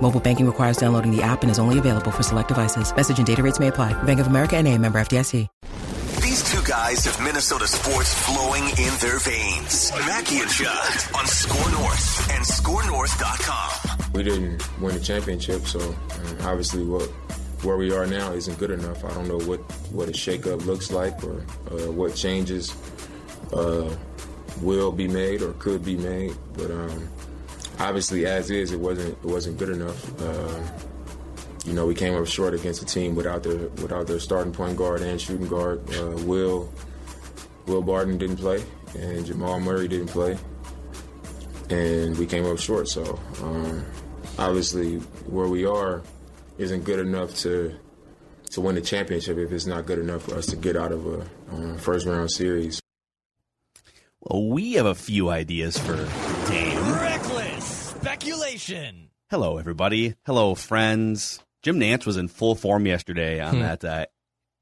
Mobile banking requires downloading the app and is only available for select devices. Message and data rates may apply. Bank of America and a member FDIC. These two guys have Minnesota sports flowing in their veins. Mackey and Judd on SKOR North and ScoreNorth.com. We didn't win the championship, so um, obviously what where we are now isn't good enough. I don't know what what a shakeup looks like or uh, what changes uh, will be made or could be made, but um, obviously as is, it wasn't it wasn't good enough. Um, you know, we came up short against a team without their without their starting point guard and shooting guard. Uh, Will Will Barton didn't play, and Jamal Murray didn't play, and we came up short. So um, obviously, where we are isn't good enough to to win the championship if it's not good enough for us to get out of a uh, first round series. Well, we have a few ideas for speculation. Hello, everybody. Hello, friends. Jim Nantz was in full form yesterday on Hmm. that uh,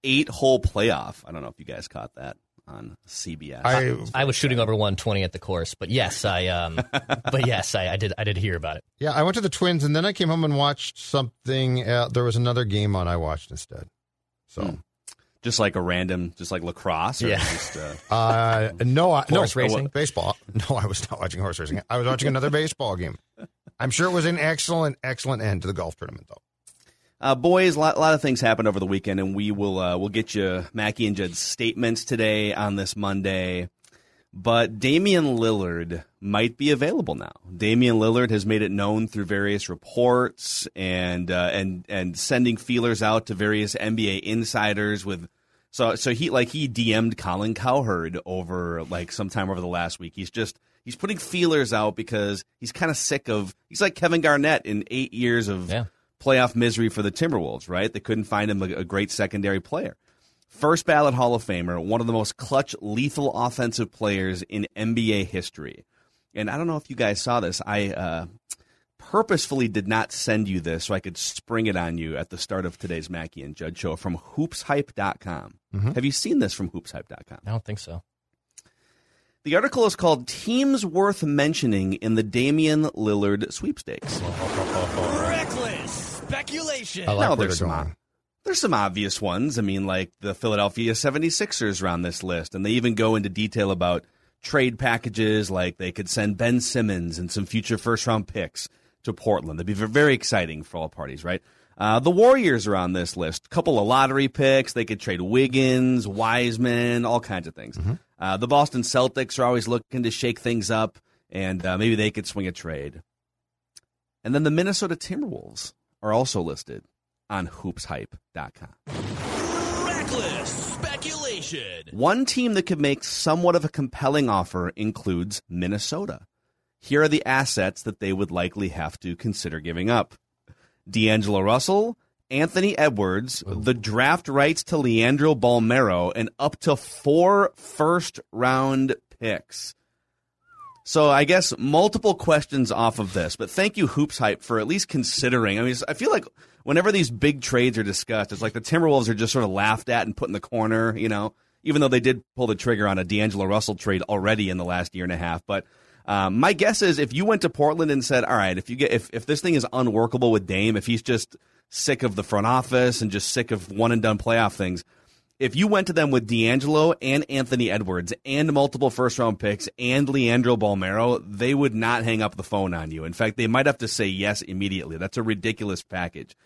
eight-hole playoff. I don't know if you guys caught that on CBS. I I was shooting over 120 at the course, but yes, I um, but yes, I, I did I did hear about it. yeah, I went to the Twins and then I came home and watched something. Uh, there was another game on I watched instead. So, Hmm. Just like a random, just like lacrosse. Or Yeah. Just, uh, uh, no, I, no Horse racing? baseball. No, I was not watching horse racing. I was watching another baseball game. I'm sure it was an excellent, excellent end to the golf tournament, though. Uh, boys, a lot, lot of things happened over the weekend, and we will uh, we'll get you Mackey and Judd's statements today on this Monday. But Damian Lillard might be available now. Damian Lillard has made it known through various reports and uh, and and sending feelers out to various NBA insiders with. So so he like he DM'd Colin Cowherd over like sometime over the last week. He's just he's putting feelers out because he's kind of sick of he's like Kevin Garnett in eight years of Yeah. playoff misery for the Timberwolves, right? They couldn't find him a, a great secondary player. First ballot Hall of Famer, one of the most clutch, lethal offensive players in NBA history. And I don't know if you guys saw this. I uh, purposefully did not send you this so I could spring it on you at the start of today's Mackey and Judd show from hoopshype.com. Mm-hmm. Have you seen this from hoopshype.com? I don't think so. The article is called Teams Worth Mentioning in the Damian Lillard Sweepstakes. Reckless speculation. I like No, there's some, going. there's some obvious ones. I mean, like the Philadelphia 76ers are on this list, and they even go into detail about trade packages, like they could send Ben Simmons and some future first round picks to Portland. That'd be very exciting for all parties, right? Uh, the Warriors are on this list. A couple of lottery picks. They could trade Wiggins, Wiseman, all kinds of things. Uh, the Boston Celtics are always looking to shake things up, and uh, maybe they could swing a trade. And then the Minnesota Timberwolves are also listed on hoopshype.com. Reckless speculation. One team that could make somewhat of a compelling offer includes Minnesota. Here are the assets that they would likely have to consider giving up D'Angelo Russell, Anthony Edwards, oh, the draft rights to Leandro Bolmaro, and up to four first round picks. So I guess multiple questions off of this, but thank you, Hoops Hype, for at least considering. I mean, I feel like whenever these big trades are discussed, it's like the Timberwolves are just sort of laughed at and put in the corner, you know, even though they did pull the trigger on a D'Angelo Russell trade already in the last year and a half. But um, my guess is if you went to Portland and said, all right, if you get if, if this thing is unworkable with Dame, if he's just sick of the front office and just sick of one and done playoff things, if you went to them with D'Angelo and Anthony Edwards and multiple first round picks and Leandro Bolmaro, they would not hang up the phone on you. In fact, they might have to say yes immediately. That's a ridiculous package.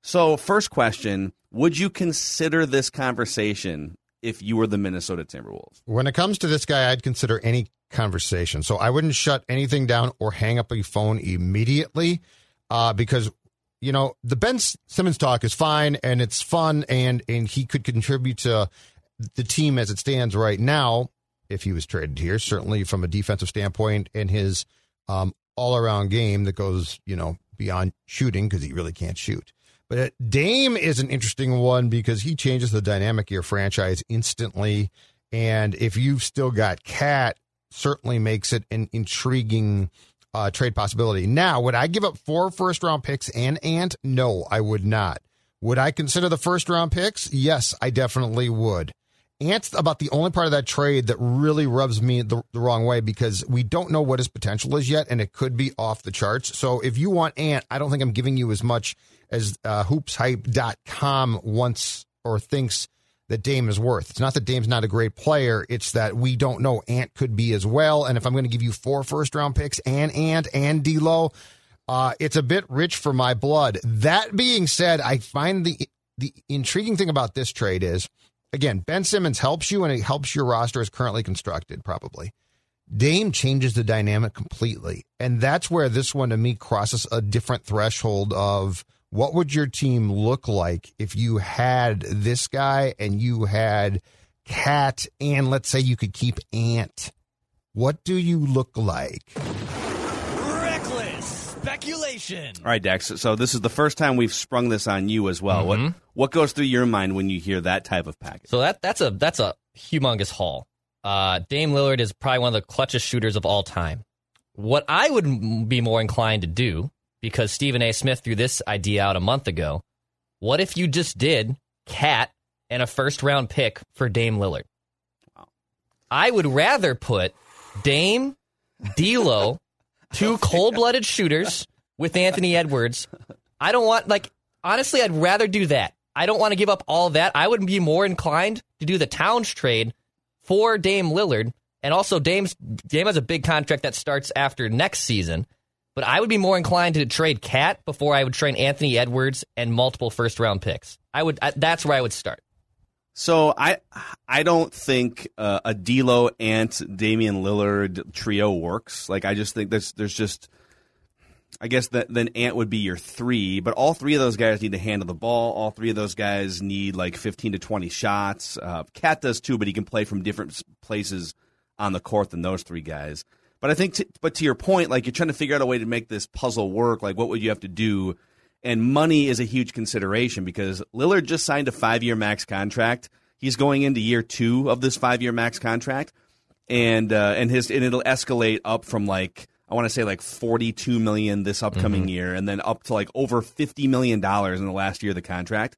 So, first question Would you consider this conversation if you were the Minnesota Timberwolves? When it comes to this guy, I'd consider any conversation. So I wouldn't shut anything down or hang up a phone immediately uh, because you know the Ben Simmons talk is fine and it's fun and and he could contribute to the team as it stands right now if he was traded here. Certainly from a defensive standpoint and his um, all around game that goes you know beyond shooting because he really can't shoot. But Dame is an interesting one because he changes the dynamic of your franchise instantly. And if you've still got Cat, certainly makes it an intriguing uh, trade possibility. Now, would I give up four first round picks and Ant? No, I would not. Would I consider the first round picks? Yes, I definitely would. Ant's about the only part of that trade that really rubs me the, the, wrong way because we don't know what his potential is yet, and it could be off the charts. So if you want Ant, I don't think I'm giving you as much as uh, hoopshype.com wants or thinks that Dame is worth. It's not that Dame's not a great player. It's that we don't know Ant could be as well. And if I'm going to give you four first round picks and Ant and D'Lo, uh, it's a bit rich for my blood. That being said, I find the the intriguing thing about this trade is again, Ben Simmons helps you and it helps your roster as currently constructed, probably. Dame changes the dynamic completely. And that's where this one to me crosses a different threshold of what would your team look like if you had this guy and you had Cat and let's say you could keep Ant? What do you look like? Reckless speculation. All right, Dex. So this is the first time we've sprung this on you as well. Mm-hmm. What what goes through your mind when you hear that type of package? So that that's a that's a humongous haul. Uh, Dame Lillard is probably one of the clutchest shooters of all time. What I would be more inclined to do, because Stephen A. Smith threw this idea out a month ago, what if you just did Cat and a first round pick for Dame Lillard? I would rather put Dame, D'Lo, two cold blooded shooters with Anthony Edwards. I don't want like honestly, I'd rather do that. I don't want to give up all that. I would be more inclined to do the Towns trade for Dame Lillard, and also Dame's Dame has a big contract that starts after next season. But I would be more inclined to trade Cat before I would trade Anthony Edwards and multiple first round picks. I would. I, that's where I would start. So I I don't think uh, a D'Lo, Ant, Damian Lillard trio works. Like I just think there's there's just I guess that then Ant would be your three, but all three of those guys need to handle the ball. All three of those guys need like 15 to 20 shots. Uh, Cat does too, but he can play from different places on the court than those three guys. But I think, t- but to your point, like you're trying to figure out a way to make this puzzle work. Like, what would you have to do? And money is a huge consideration because Lillard just signed a five year max contract. He's going into year two of this five year max contract, and uh, and his and it'll escalate up from like I want to say like 42 million this upcoming Mm-hmm. year, and then up to like over 50 million dollars in the last year of the contract.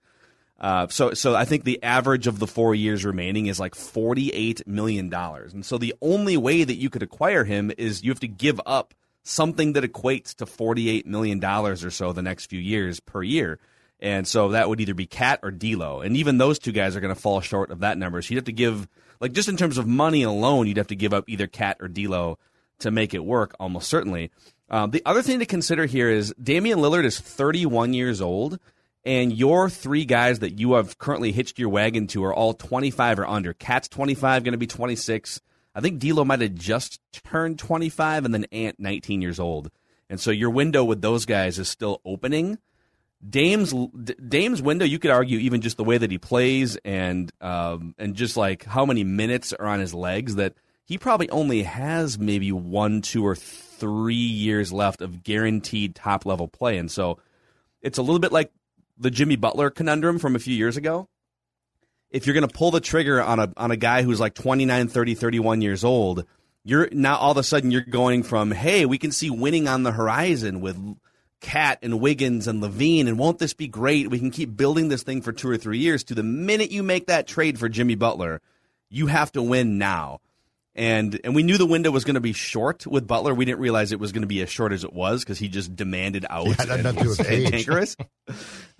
Uh, so, so I think the average of the four years remaining is like 48 million dollars, and so the only way that you could acquire him is you have to give up something that equates to 48 million dollars or so the next few years per year. And so that would either be Cat or D'Lo, and even those two guys are going to fall short of that number. So you'd have to give, like, just in terms of money alone, you'd have to give up either Cat or D'Lo to make it work, almost certainly. Um, the other thing to consider here is Damian Lillard is 31 years old, and your three guys that you have currently hitched your wagon to are all 25 or under. Cat's 25, going to be 26. I think D'Lo might have just turned 25, and then Ant 19 years old. And so your window with those guys is still opening. Dame's Dame's window, you could argue even just the way that he plays and um, and just like how many minutes are on his legs that he probably only has maybe one, two, or three years left of guaranteed top level play. And so it's a little bit like the Jimmy Butler conundrum from a few years ago. If you're going to pull the trigger on a on a guy who's like 29, 30, 31 years old, you're now all of a sudden you're going from, hey, we can see winning on the horizon with Cat and Wiggins and LaVine, and won't this be great? We can keep building this thing for two or three years. To the minute you make that trade for Jimmy Butler, you have to win now. And and we knew the window was going to be short with Butler. We didn't realize it was going to be as short as it was because he just demanded out. Yeah, that nothing to do with age. cantankerous.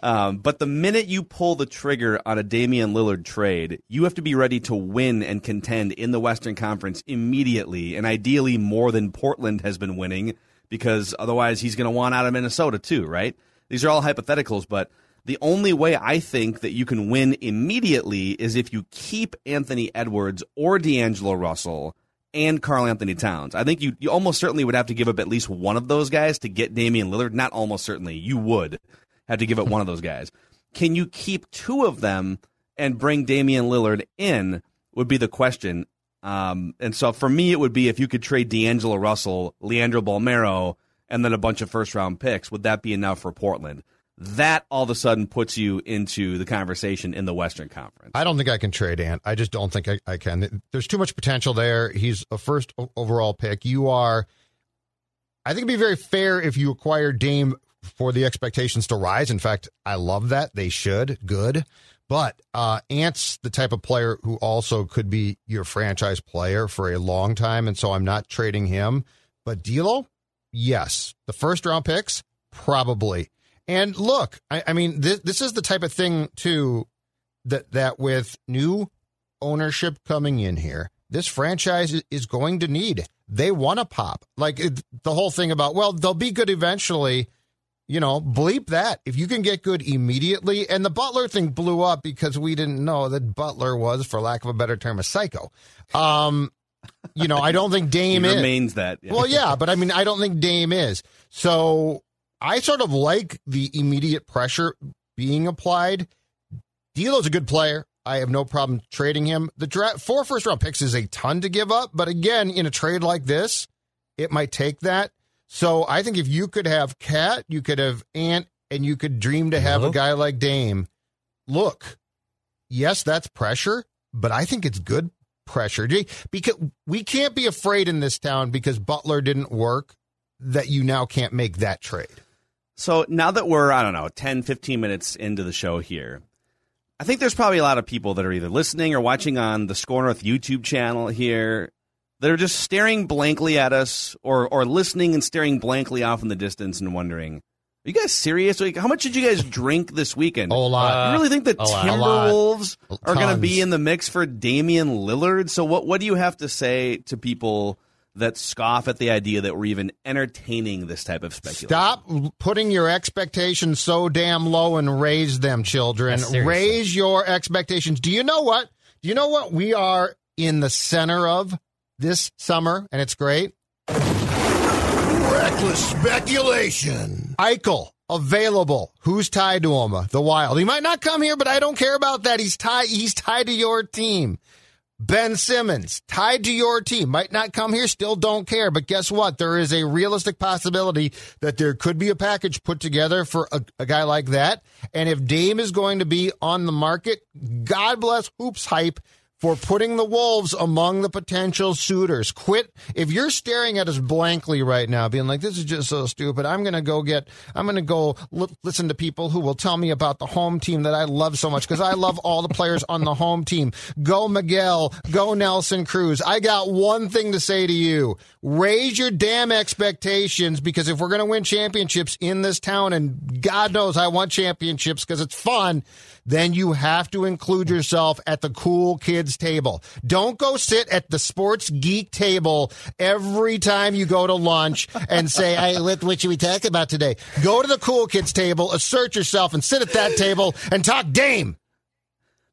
um, but the minute you pull the trigger on a Damian Lillard trade, you have to be ready to win and contend in the Western Conference immediately, and ideally more than Portland has been winning, because otherwise he's going to want out of Minnesota too, right? These are all hypotheticals, but The only way I think that you can win immediately is if you keep Anthony Edwards or D'Angelo Russell and Karl Anthony Towns. I think you, you almost certainly would have to give up at least one of those guys to get Damian Lillard. Not almost certainly, you would have to give up one of those guys. Can you keep two of them and bring Damian Lillard in? Would be the question. Um, and so for me, it would be if you could trade D'Angelo Russell, Leandro Bolmaro, and then a bunch of first round picks. Would that be enough for Portland? That all of a sudden puts you into the conversation in the Western Conference. I don't think I can trade Ant. I just don't think I, I can. There's too much potential there. He's a first overall pick. You are. I think it'd be very fair if you acquire Dame for the expectations to rise. In fact, I love that. They should. Good. But uh, Ant's the type of player who also could be your franchise player for a long time. And so I'm not trading him. But D'Lo, yes. The first round picks, probably. And look, I, I mean, this, this is the type of thing, too, that, that with new ownership coming in here, this franchise is going to need. They want to pop. Like the whole thing about, well, they'll be good eventually you know, bleep that. If you can get good immediately, and the Butler thing blew up because we didn't know that Butler was, for lack of a better term, a psycho. Um, you know, I don't think Dame is. remains that. Yeah. Well, yeah, but I mean, I don't think Dame is. So I sort of like the immediate pressure being applied. D'Lo's a good player. I have no problem trading him. The draft four first round picks is a ton to give up, but again, in a trade like this, it might take that. So I think if you could have Cat, you could have Ant, and you could dream to have a guy like Dame. Look, yes, that's pressure, but I think it's good pressure because we can't be afraid in this town because Butler didn't work that you now can't make that trade. So now that we're, I don't know, 10, 15 minutes into the show here, I think there's probably a lot of people that are either listening or watching on the SKOR North YouTube channel here that are just staring blankly at us or or listening and staring blankly off in the distance and wondering, are you guys serious? Like, how much did you guys drink this weekend? A lot. you really think the Timberwolves are going to be in the mix for Damian Lillard? So what what do you have to say to people that scoff at the idea that we're even entertaining this type of speculation? Stop putting your expectations so damn low and raise them, children. raise your expectations. Do you know what? Do you know what we are in the center of? this summer, and it's great. Reckless speculation. Eichel available. Who's tied to him? The Wild. He might not come here, but I don't care about that. He's tied. He's tied to your team. Ben Simmons tied to your team might not come here. Still don't care. But guess what? There is a realistic possibility that there could be a package put together for a, a guy like that. And if Dame is going to be on the market, God bless hoops hype for putting the Wolves among the potential suitors. Quit. If you're staring at us blankly right now, being like, this is just so stupid, I'm going to go get, I'm going to go listen to people who will tell me about the home team that I love so much because I love all the players on the home team. Go Miguel. Go Nelson Cruz. I got one thing to say to you. Raise your damn expectations because if we're going to win championships in this town, and God knows I want championships because it's fun, then you have to include yourself at the cool kids table. Don't go sit at the sports geek table every time you go to lunch and say, hey, what, what should we talk about today? Go to the cool kids table, assert yourself, and sit at that table and talk Dame.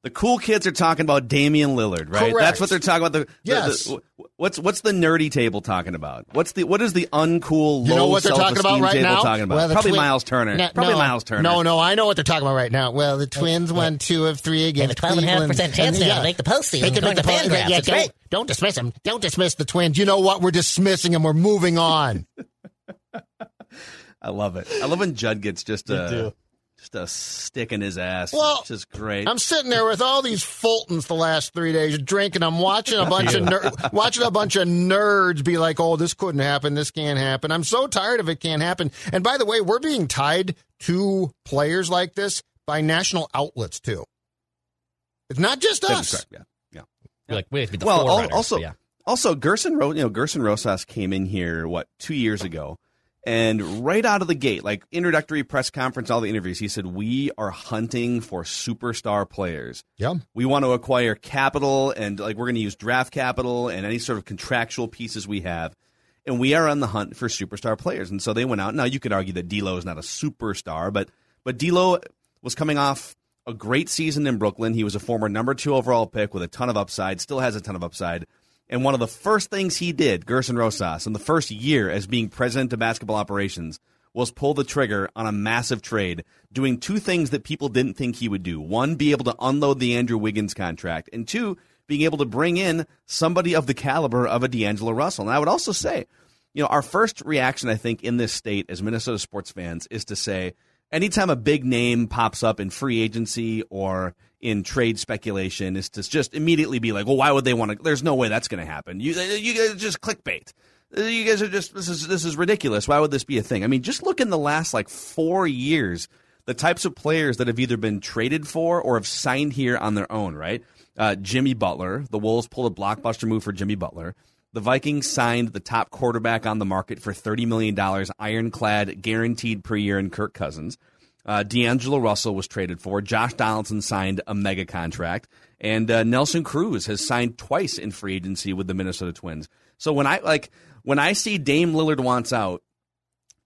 The cool kids are talking about Damian Lillard, right? Correct. That's what they're talking about. The, yes. The, the, what's what's the nerdy table talking about? What's the what is the uncool you low know what they're talking about right table now? talking about? Well, Probably twi- Myles Turner. No, Probably no, Myles Turner. No, no, I know what they're talking about right now. Well, the Twins won two of three They have against a 12.5% Cleveland. chance And, now to make the postseason They can make the to postseason. Yeah, It's don't, great. don't dismiss them. Don't dismiss the Twins. You know what? We're dismissing them. We're moving on. I love it. I love when Judd gets just a just a stick in his ass. Well, it's just great. I'm sitting there with all these Fultons the last three days drinking. I'm watching a bunch of ner- watching a bunch of nerds be like, "Oh, this couldn't happen. This can't happen." I'm so tired of it can't happen. And by the way, we're being tied to players like this by national outlets too. It's not just us. correct, Yeah, yeah. You're like, we have to be the well, al- forerunners, also, yeah. also Gerson, Ro- you know, Gerson Rosas came in here what two years ago, and right out of the gate, like introductory press conference, all the interviews, he said, "We are hunting for superstar players. Yeah. We want to acquire capital, and like we're going to use draft capital and any sort of contractual pieces we have." And we are on the hunt for superstar players, and so they went out. Now you could argue that D'Lo is not a superstar, but but D'Lo, was coming off a great season in Brooklyn. He was a former number two overall pick with a ton of upside, still has a ton of upside. And one of the first things he did, Gerson Rosas, in the first year as being president of basketball operations, was pull the trigger on a massive trade, doing two things that people didn't think he would do. One, be able to unload the Andrew Wiggins contract, and two, being able to bring in somebody of the caliber of a D'Angelo Russell. And I would also say, you know, our first reaction, I think, in this state as Minnesota sports fans is to say, anytime a big name pops up in free agency or in trade speculation is to just immediately be like, well, why would they want to? There's no way that's going to happen. You, you guys just clickbait. You guys are just this is this is ridiculous. Why would this be a thing? I mean, just look in the last like four years, the types of players that have either been traded for or have signed here on their own. Right? Uh, Jimmy Butler. The Wolves pulled a blockbuster move for Jimmy Butler. The Vikings signed the top quarterback on the market for $30 million, ironclad, guaranteed per year in Kirk Cousins. Uh, D'Angelo Russell was traded for. Josh Donaldson signed a mega contract. And uh, Nelson Cruz has signed twice in free agency with the Minnesota Twins. So when I like when I see Dame Lillard wants out,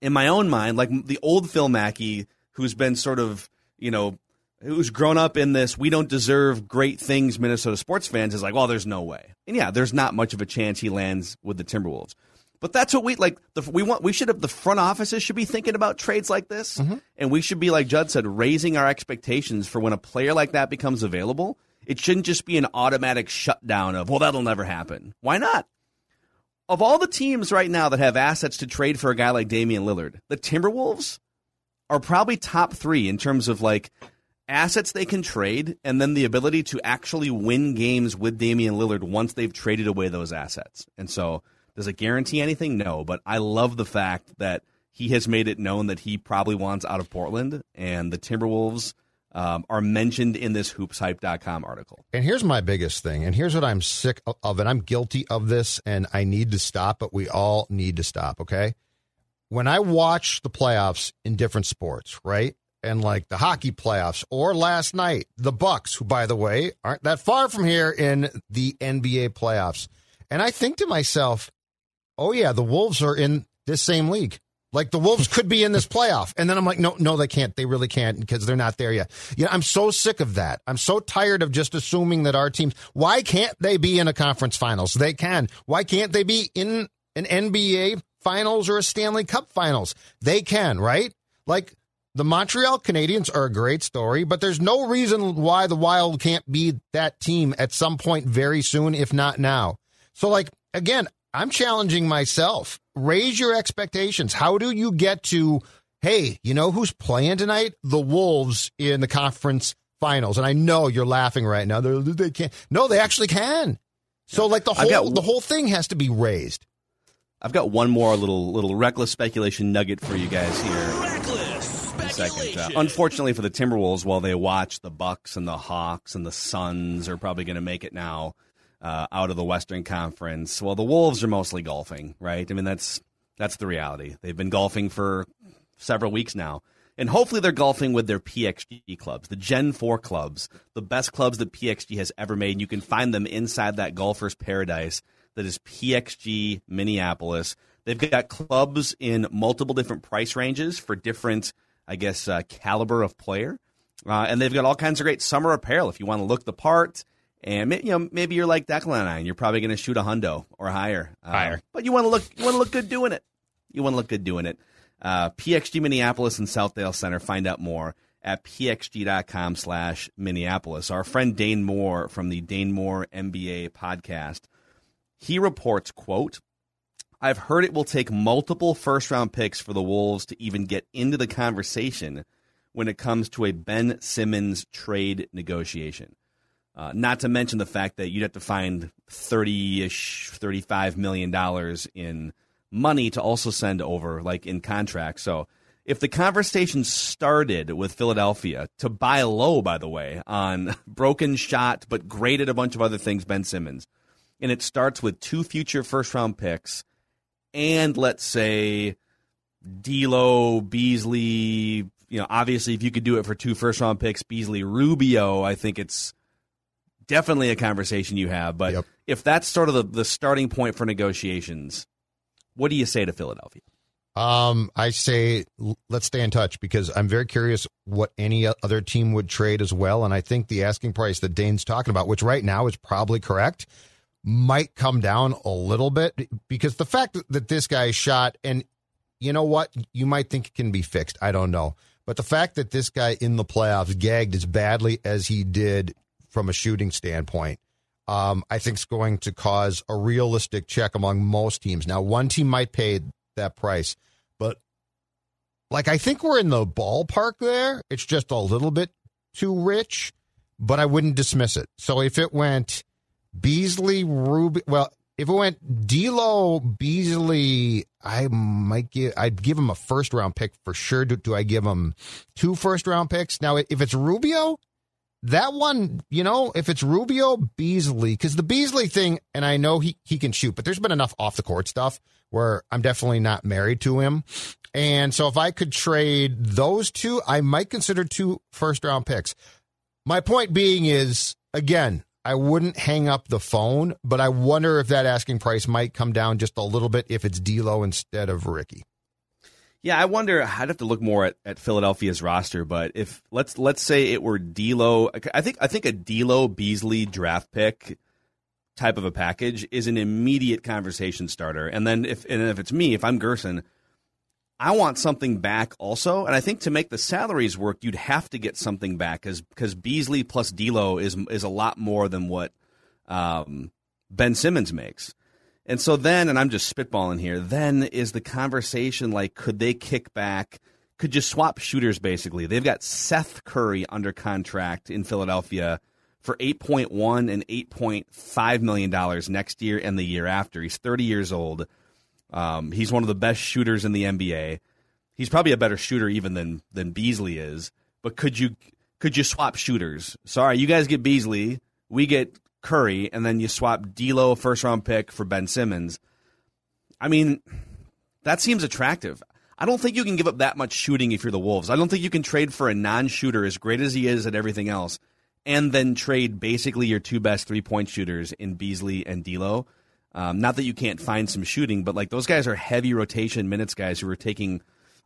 in my own mind, like the old Phil Mackey, who's been sort of, you know, who's grown up in this we don't deserve great things Minnesota sports fans is like, well, there's no way. And yeah, there's not much of a chance he lands with the Timberwolves. But that's what we like. The, we want. We should have the front offices should be thinking about trades like this, mm-hmm. and we should be like Judd said, raising our expectations for when a player like that becomes available. It shouldn't just be an automatic shutdown of well, that'll never happen. Why not? Of all the teams right now that have assets to trade for a guy like Damian Lillard, the Timberwolves are probably top three in terms of like assets they can trade and then the ability to actually win games with Damian Lillard once they've traded away those assets. And so does it guarantee anything? No, but I love the fact that he has made it known that he probably wants out of Portland, and the Timberwolves um, are mentioned in this hoopshype.com article. And here's my biggest thing, and here's what I'm sick of, and I'm guilty of this, and I need to stop, but we all need to stop, okay? When I watch the playoffs in different sports, right? And like the hockey playoffs, or last night, the Bucks, who by the way aren't that far from here in the NBA playoffs. And I think to myself, oh yeah, the Wolves are in this same league. Like the Wolves could be in this playoff. And then I'm like, no, no, they can't. They really can't because they're not there yet. Yeah, I'm so sick of that. I'm so tired of just assuming that our teams, why can't they be in a conference finals? They can. Why can't they be in an NBA finals or a Stanley Cup finals? They can, right? Like the Montreal Canadiens are a great story, but there's no reason why the Wild can't be that team at some point very soon, if not now. So, like, again, I'm challenging myself. Raise your expectations. How do you get to, hey, you know who's playing tonight? The Wolves in the conference finals. And I know you're laughing right now. They're, they can't. No, they actually can. So, like, the whole, got, the whole thing has to be raised. I've got one more little little reckless speculation nugget for you guys here. Reckless speculation. Uh, unfortunately for the Timberwolves, while they watch the Bucks and the Hawks and the Suns are probably going to make it now uh, out of the Western Conference. Well, the Wolves are mostly golfing, right? I mean, that's that's the reality. They've been golfing for several weeks now. And hopefully they're golfing with their PXG clubs, the Gen 4 clubs, the best clubs that PXG has ever made. And you can find them inside that golfer's paradise that is PXG Minneapolis. They've got clubs in multiple different price ranges for different, I guess, uh, caliber of player. Uh, and they've got all kinds of great summer apparel if you want to look the part. And you know, maybe you're like Declan and I, and you're probably going to shoot a hundo or higher. Uh, higher. But you want to look, you want to look good doing it. You want to look good doing it. Uh, PXG Minneapolis and Southdale Center. Find out more at pxg.com slash Minneapolis. Our friend Dane Moore from the Dane Moore NBA podcast, he reports, quote, I've heard it will take multiple first round picks for the Wolves to even get into the conversation when it comes to a Ben Simmons trade negotiation. Uh, not to mention the fact that you'd have to find 30-ish, $35 million in money to also send over, like in contracts. So if the conversation started with Philadelphia to buy low, by the way, on broken shot, but graded a bunch of other things, Ben Simmons, and it starts with two future first round picks and let's say D'Lo, Beasley, you know, obviously if you could do it for two first round picks, Beasley, Rubio, I think it's definitely a conversation you have. But yep. if that's sort of the, the starting point for negotiations, what do you say to Philadelphia? Um, I say let's stay in touch because I'm very curious what any other team would trade as well. And I think the asking price that Dane's talking about, which right now is probably correct, might come down a little bit because the fact that this guy shot, and you know what, you might think it can be fixed. I don't know. But the fact that this guy in the playoffs gagged as badly as he did from a shooting standpoint, um, I think is going to cause a realistic check among most teams. Now, one team might pay that price, but like I think we're in the ballpark there. It's just a little bit too rich, but I wouldn't dismiss it. So if it went Beasley, Ruby, well, if it went D'Lo, Beasley, I might give. I'd give him a first round pick for sure. Do, do I give him two first round picks? Now, if it's Rubio, that one, you know, if it's Rubio, Beasley, because the Beasley thing, and I know he, he can shoot, but there's been enough off the court stuff where I'm definitely not married to him. And so if I could trade those two, I might consider two first round picks. My point being is, again, I wouldn't hang up the phone, but I wonder if that asking price might come down just a little bit if it's D'Lo instead of Ricky. Yeah, I wonder. I'd have to look more at, at Philadelphia's roster, but if let's let's say it were D'Lo, I think I think a D'Lo Beasley draft pick type of a package is an immediate conversation starter. And then if and if it's me, if I'm Gerson, I want something back also. And I think to make the salaries work, you'd have to get something back because because Beasley plus D'Lo is is a lot more than what um, Ben Simmons makes. And so then, and I'm just spitballing here, then is the conversation like, could they kick back? Could you swap shooters basically? They've got Seth Curry under contract in Philadelphia for 8.1 and 8.5 million dollars next year and the year after. He's 30 years old. Um, he's one of the best shooters in the NBA. He's probably a better shooter even than than Beasley is. But could you could you swap shooters? Sorry, you guys get Beasley, we get Curry, and then you swap D'Lo first round pick for Ben Simmons. I mean, that seems attractive. I don't think you can give up that much shooting if you're the Wolves. I don't think you can trade for a non-shooter as great as he is at everything else, and then trade basically your two best three-point shooters in Beasley and D'Lo. Um, not that you can't find some shooting, but like those guys are heavy rotation minutes guys who are taking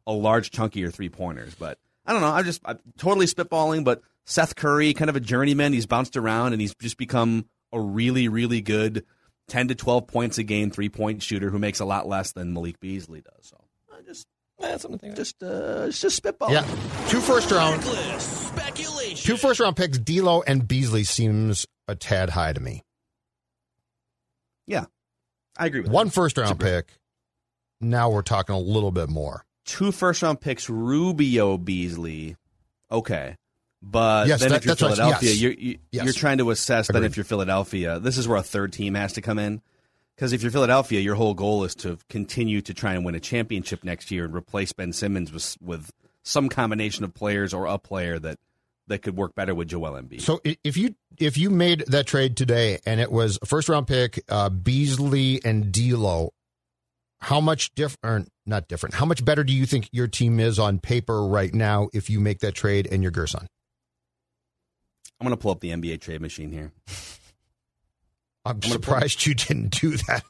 a large chunk of your three pointers. But I don't know. I'm just I'm totally spitballing. But Seth Curry, kind of a journeyman, he's bounced around and he's just become a really, really good 10 to 12 points a game three point shooter who makes a lot less than Malik Beasley does. So I just That's something to think just uh, it's just spitballing. Yeah, two first round, two first round picks. D'Lo and Beasley seems a tad high to me. Yeah, I agree with One that. first round It's a great- pick. Now we're talking a little bit more. Two first round picks, Rubio Beasley. Okay. But Yes, then that- if you're. Philadelphia, Yes. you're, you, Yes. you're trying to assess Agreed. if you're Philadelphia, this is where a third team has to come in. Because if you're Philadelphia, your whole goal is to continue to try and win a championship next year and replace Ben Simmons with, with some combination of players or a player that, that could work better with Joel Embiid. So if you if you made that trade today and it was a first round pick, uh, Beasley and D'Lo, how much different? Not different. How much better do you think your team is on paper right now if you make that trade and you're Gerson? I'm going to pull up the NBA trade machine here. I'm gonna surprised you didn't do that.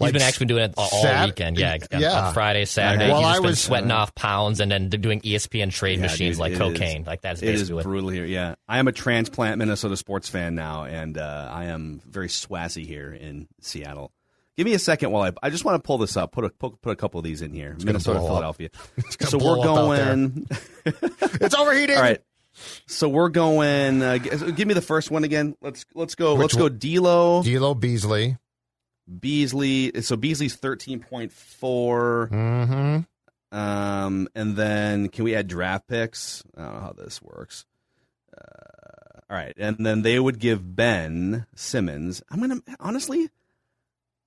He's been actually doing it all, all Sat- weekend. Yeah, yeah. on Friday, Saturday. Well, he's I just been was- sweating off pounds and then doing ESPN trade Yeah, machines dude, like it is- cocaine. Like that's It is basically what. brutal here. Yeah, I am a transplant Minnesota sports fan now, and uh, I am very swassy here in Seattle. Give me a second while I. I just want to pull this up. Put a put, put a couple of these in here. Minnesota. Philadelphia. So we're up out there. going. It's overheating. All right. So we're going. Uh, give me the first one again. Let's let's go. Which let's go. D'Lo, D'Lo Beasley. Beasley. So Beasley's thirteen point four. Mm-hmm. Um, and then can we add draft picks? I don't know how this works. Uh, all right, and then they would give Ben Simmons. I'm gonna honestly,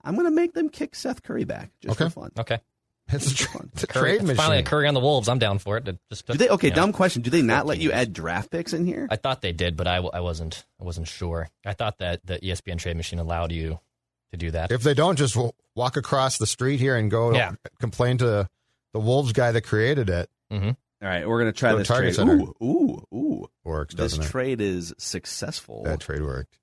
I'm gonna make them kick Seth Curry back just Okay. for fun. Okay. It's a, tra- it's a Curry, trade it's machine. finally a Curry on the Wolves. I'm down for it. Just to, Do they? Okay, you know. dumb question. Do they not let you add draft picks in here? I thought they did, but I, I wasn't. I wasn't sure. I thought that the ESPN trade machine allowed you to do that. If they don't, just walk across the street here and go Yeah. complain to the Wolves guy that created it. hmm All right, we're gonna try Go this trade. Center. Ooh, ooh, ooh! Works, This doesn't it? trade is successful. That trade worked.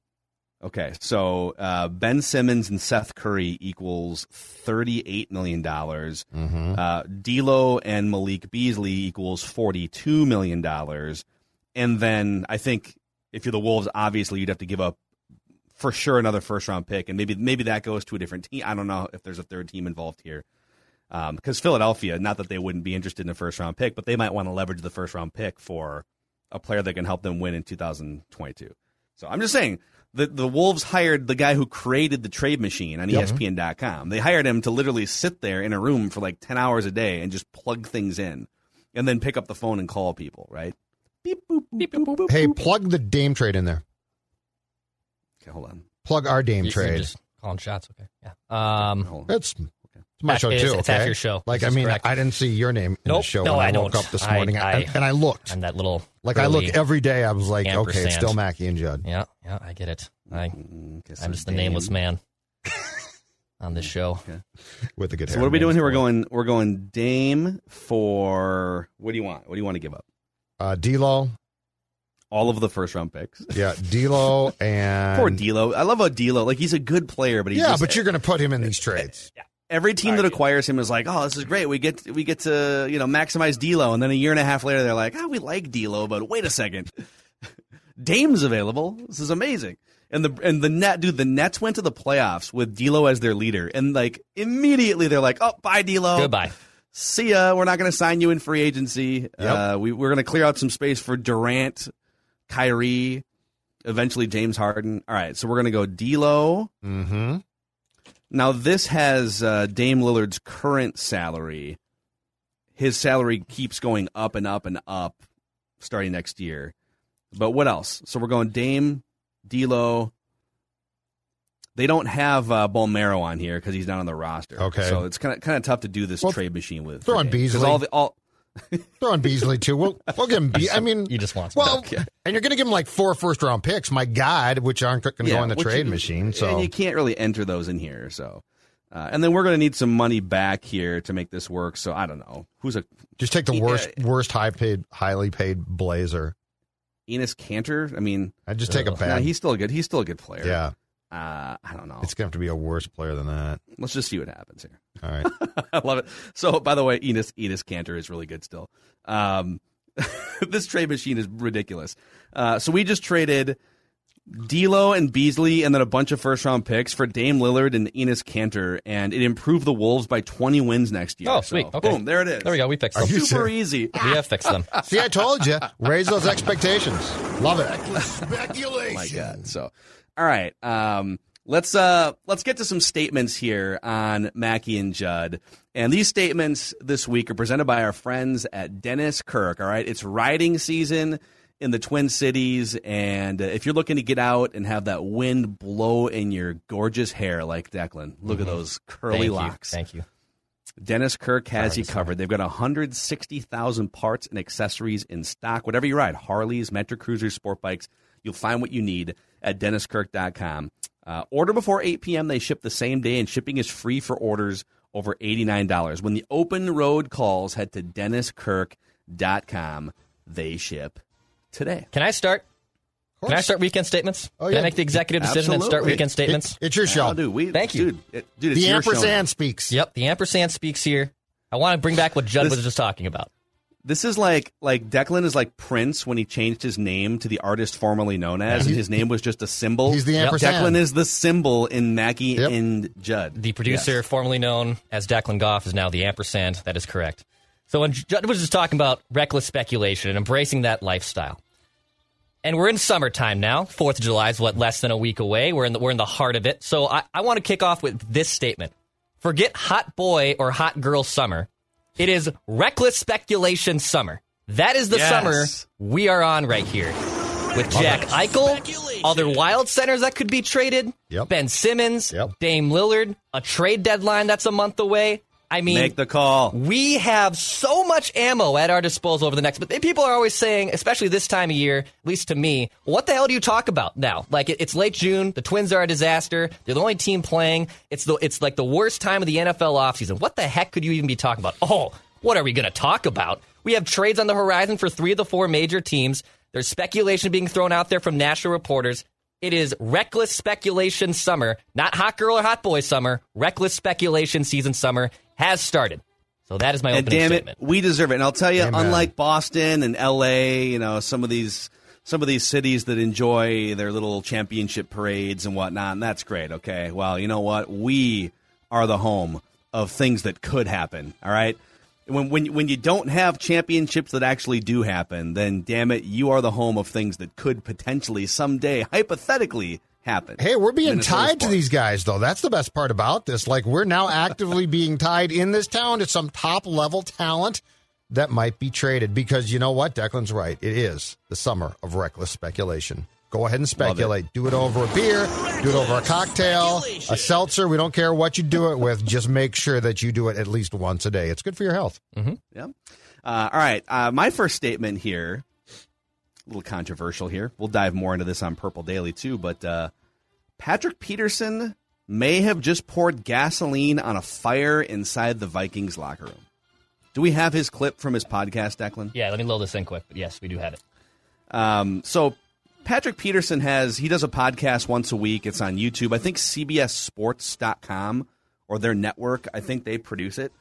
Okay, so uh, Ben Simmons and Seth Curry equals thirty-eight million dollars. Mm-hmm. Uh, D'Lo and Malik Beasley equals forty-two million dollars, and then I think if you're the Wolves, obviously you'd have to give up for sure another first-round pick, and maybe maybe that goes to a different team. I don't know if there's a third team involved here, because Philadelphia, not that they wouldn't be interested in a first-round pick, but they might want to leverage the first-round pick for a player that can help them win in 2022. So I'm just saying the the Wolves hired the guy who created the trade machine on E ESPN.com. They hired him to literally sit there in a room for like 10 hours a day and just plug things in and then pick up the phone and call people, right? Beep, boop, boop, boop, boop, Hey, boop. plug the Dame trade in there. Okay, hold on. Plug our Dame You- trade. just calling shots. Okay. Yeah. Um, Hold on. It's it's my Half- show it is- too. it's okay? half your show. Like This I mean, correct. I didn't see your name in the show No, when I, I woke don't. up this I- morning, I- and, and I looked. I'm that little. Like I look every day. I was like, okay, it's still Mackey and Judd. Yeah, yeah, I get it. I, mm, I'm just the nameless man on this show. with the good So hair. what are we doing here? We're going we're going Dame for what do you want? What do you want to give up? uh, D'Lo. All of the first round picks. Yeah, D'Lo and Poor D'Lo. I love how D'Lo. Like he's a good player, but he yeah, just, but you're going to put him in these trades. Every team that acquires him is like, oh, this is great. We get we get to you know maximize D'Lo, and then a year and a half later, they're like, oh, we like D'Lo, but wait a second, Dame's available. This is amazing. And the and the net dude, the Nets went to the playoffs with D'Lo as their leader, and like immediately they're like, oh, bye D'Lo, Goodbye. see ya. We're not going to sign you in free agency. Uh, we, we're going to clear out some space for Durant, Kyrie, eventually James Harden. All right, so we're going to go D'Lo. Mm-hmm. Now this has uh, Dame Lillard's current salary. His salary keeps going up and up and up starting next year. But what else? So we're going Dame, D'Lo. They don't have uh, Bolmaro on here because he's not on the roster. Okay. so it's kind of kind of tough to do this Well, trade machine with. throw for in Dame. 'Cause Beasley. All the, all, Throw in Beasley too. We'll we'll give him. Be- I mean, You just want well, and you're going to give him like four first round picks. My God, which aren't going to go in the trade you- machine. So and you can't really enter those in here. So, uh, and then we're going to need some money back here to make this work. So I don't know who's a just take the Yeah. worst worst high paid highly paid Blazer. Enes Kanter. I mean, I'd just take a Ugh. no, bad. he's still a good. He's still a good player. yeah, Uh, I don't know. it's going to have to be a worse player than that. Let's just see what happens here. All right. I love it. So, by the way, Enos Enes Kanter is really good still. Um, this trade machine is ridiculous. Uh, so we just traded D'Lo and Beasley, and then a bunch of first round picks for Dame Lillard and Enes Kanter, and it improved the Wolves by 20 wins next year. Oh, So, sweet. Okay. Boom, there it is. There we go. We fixed Are them. you Super serious? easy. We have fixed them. See, I told you. Raise those expectations. Love it. Speculation. my god so all right um let's uh let's get to some statements here on Mackey and Judd and these statements this week are presented by our friends at Dennis Kirk all right it's riding season in the Twin Cities and uh, if you're looking to get out and have that wind blow in your gorgeous hair like Declan look at those curly Mm-hmm. Thank you. locks Thank you. Dennis Kirk has Sorry, you covered. They've got 160,000 parts and accessories in stock. Whatever you ride, Harleys, metric cruisers, sport bikes, you'll find what you need at DennisKirk.com. Uh, order before 8 p.m. They ship the same day, and shipping is free for orders over $89. When the open road calls, head to DennisKirk.com. They ship today. Can I start? Can I start weekend statements? Oh, Can. I make the executive decision and start weekend statements? It's your show. Oh, dude, we, Thank you. Dude, it, dude it's the your show ampersand speaks. Yep, the ampersand speaks here. I want to bring back what Judd This- was just talking about. This is like like Declan is like Prince when he changed his name to the artist formerly known as, and his name was just a symbol. He's the Yep. ampersand. Declan is the symbol in Mackey Yep. and Judd. The producer, Yes. formerly known as Declan Goff, is now the ampersand. That is correct. So when Judd was just talking about reckless speculation and embracing that lifestyle, and we're in summertime now. Fourth of July is what less than a week away. We're in the we're in the heart of it. So I, I want to kick off with this statement: Forget hot boy or hot girl summer. It is reckless speculation summer. That is the Yes. summer we are on right here. With Jack Eichel, other wild centers that could be traded, Yep. Ben Simmons, Yep. Dame Lillard, a trade deadline that's a month away. I mean, Make the call. we have so much ammo at our disposal over the next. But people are always saying, especially this time of year, at least to me, what the hell do you talk about now? Like it, it's late June, the Twins are a disaster. They're the only team playing. It's the it's like the worst time of the NFL offseason. What the heck could you even be talking about? Oh, what are we going to talk about? We have trades on the horizon for three of the four major teams. There's speculation being thrown out there from national reporters. It is reckless speculation summer, not hot girl or hot boy summer. Reckless speculation season summer has started. So that is my and opening damn statement. it, we deserve it. And I'll tell you, Amen. unlike Boston and L.A., you know, some of these some of these cities that enjoy their little championship parades and whatnot, and that's great. Okay, well, you know what? We are the home of things that could happen. All right. When, when when you don't have championships that actually do happen, then damn it, you are the home of things that could potentially someday, hypothetically, happen. Hey, we're being Minnesota tied to these guys, though. That's the best part about this. Like, we're now actively being tied in this town to some top level talent that might be traded because you know what? Declan's right. It is the summer of reckless speculation. Go ahead and speculate. Do it over a beer, do it over a cocktail, a seltzer. We don't care what you do it with. Just make sure that you do it at least once a day. It's good for your health. Yeah. Uh, all right. Uh, my first statement here, a little controversial here. We'll dive more into this on Purple Daily too. But uh, Patrick Peterson may have just poured gasoline on a fire inside the Vikings locker room. Do we have his clip from his podcast, Declan? Yeah, let me load this in quick. But yes, we do have it. Um, so Patrick Peterson has he does a podcast once a week. It's on YouTube. I think CBSSports.com or their network. I think they produce it.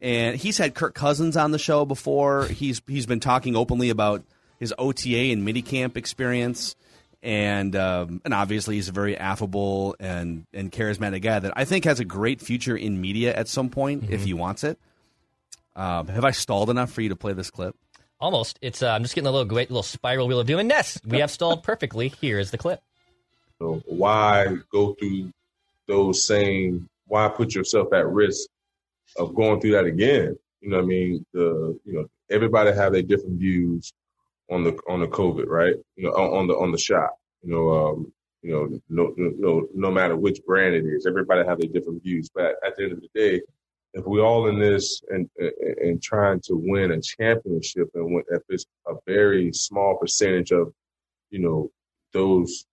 And he's had Kirk Cousins on the show before. He's he's been talking openly about his OTA and minicamp experience. And um, and obviously he's a very affable and, and charismatic guy that I think has a great future in media at some point if he wants it. Um, have I stalled enough for you to play this clip? Almost. It's. Uh, I'm just getting a little great little spiral wheel of doom. And yes, we have stalled perfectly. Here is the clip. So why go through those same? Why put yourself at risk of going through that again? You know, I mean, the you know everybody have their different views on the on the COVID, right? You know, on, on the on the shot. You know, um, you know, no, no, no matter which brand it is, everybody have their different views. But at the end of the day, if we all in this and and, and trying to win a championship, and when, if it's a very small percentage of, you know, those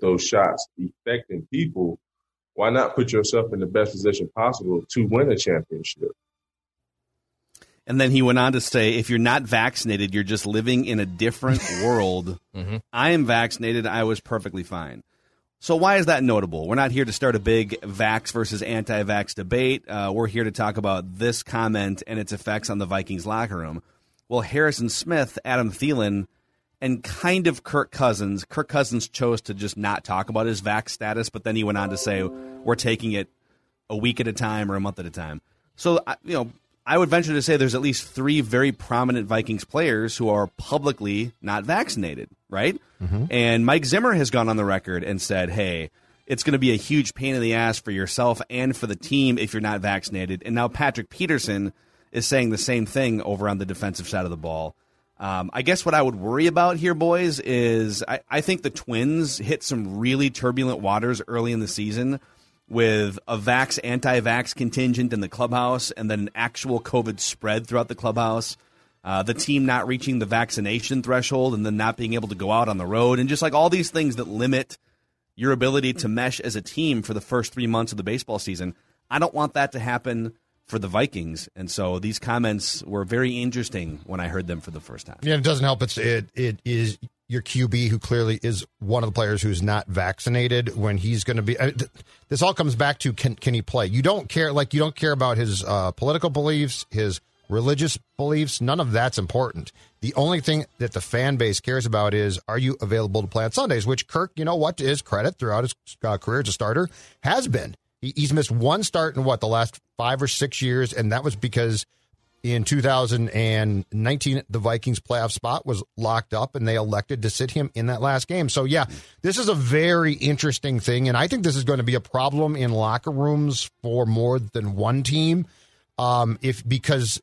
those shots affecting people, why not put yourself in the best position possible to win a championship? And then he went on to say, if you're not vaccinated, you're just living in a different world. Mm-hmm. I am vaccinated. I was perfectly fine. So why is that notable? We're not here to start a big vax versus anti-vax debate. Uh, we're here to talk about this comment and its effects on the Vikings locker room. Well, Harrison Smith, Adam Thielen, and kind of Kirk Cousins. Kirk Cousins chose to just not talk about his vax status, but then he went on to say, we're taking it a week at a time or a month at a time. So, you know, I would venture to say there's at least three very prominent Vikings players who are publicly not vaccinated, right? And Mike Zimmer has gone on the record and said, hey, it's going to be a huge pain in the ass for yourself and for the team if you're not vaccinated. And now Patrick Peterson is saying the same thing over on the defensive side of the ball. Um, I guess what I would worry about here, boys, is I, I think the Twins hit some really turbulent waters early in the season with a vax anti vax contingent in the clubhouse and then an actual COVID spread throughout the clubhouse. Uh, the team not reaching the vaccination threshold and then not being able to go out on the road, and just like all these things that limit your ability to mesh as a team for the first three months of the baseball season. I don't want that to happen for the Vikings. And so these comments were very interesting when I heard them for the first time. Yeah, it doesn't help. It's it it is your QB who clearly is one of the players who's not vaccinated when he's going to be. Uh, th- this all comes back to can can he play? You don't care like you don't care about his uh, political beliefs, his religious beliefs. None of that's important. The only thing that the fan base cares about is are you available to play on Sundays? Which Kirk, you know what, his credit throughout his uh, career as a starter, has been. He, he's missed one start in what the last five or six years, and that was because in 2019 the Vikings playoff spot was locked up and they elected to sit him in that last game. So yeah, this is a very interesting thing and I think this is going to be a problem in locker rooms for more than one team um if because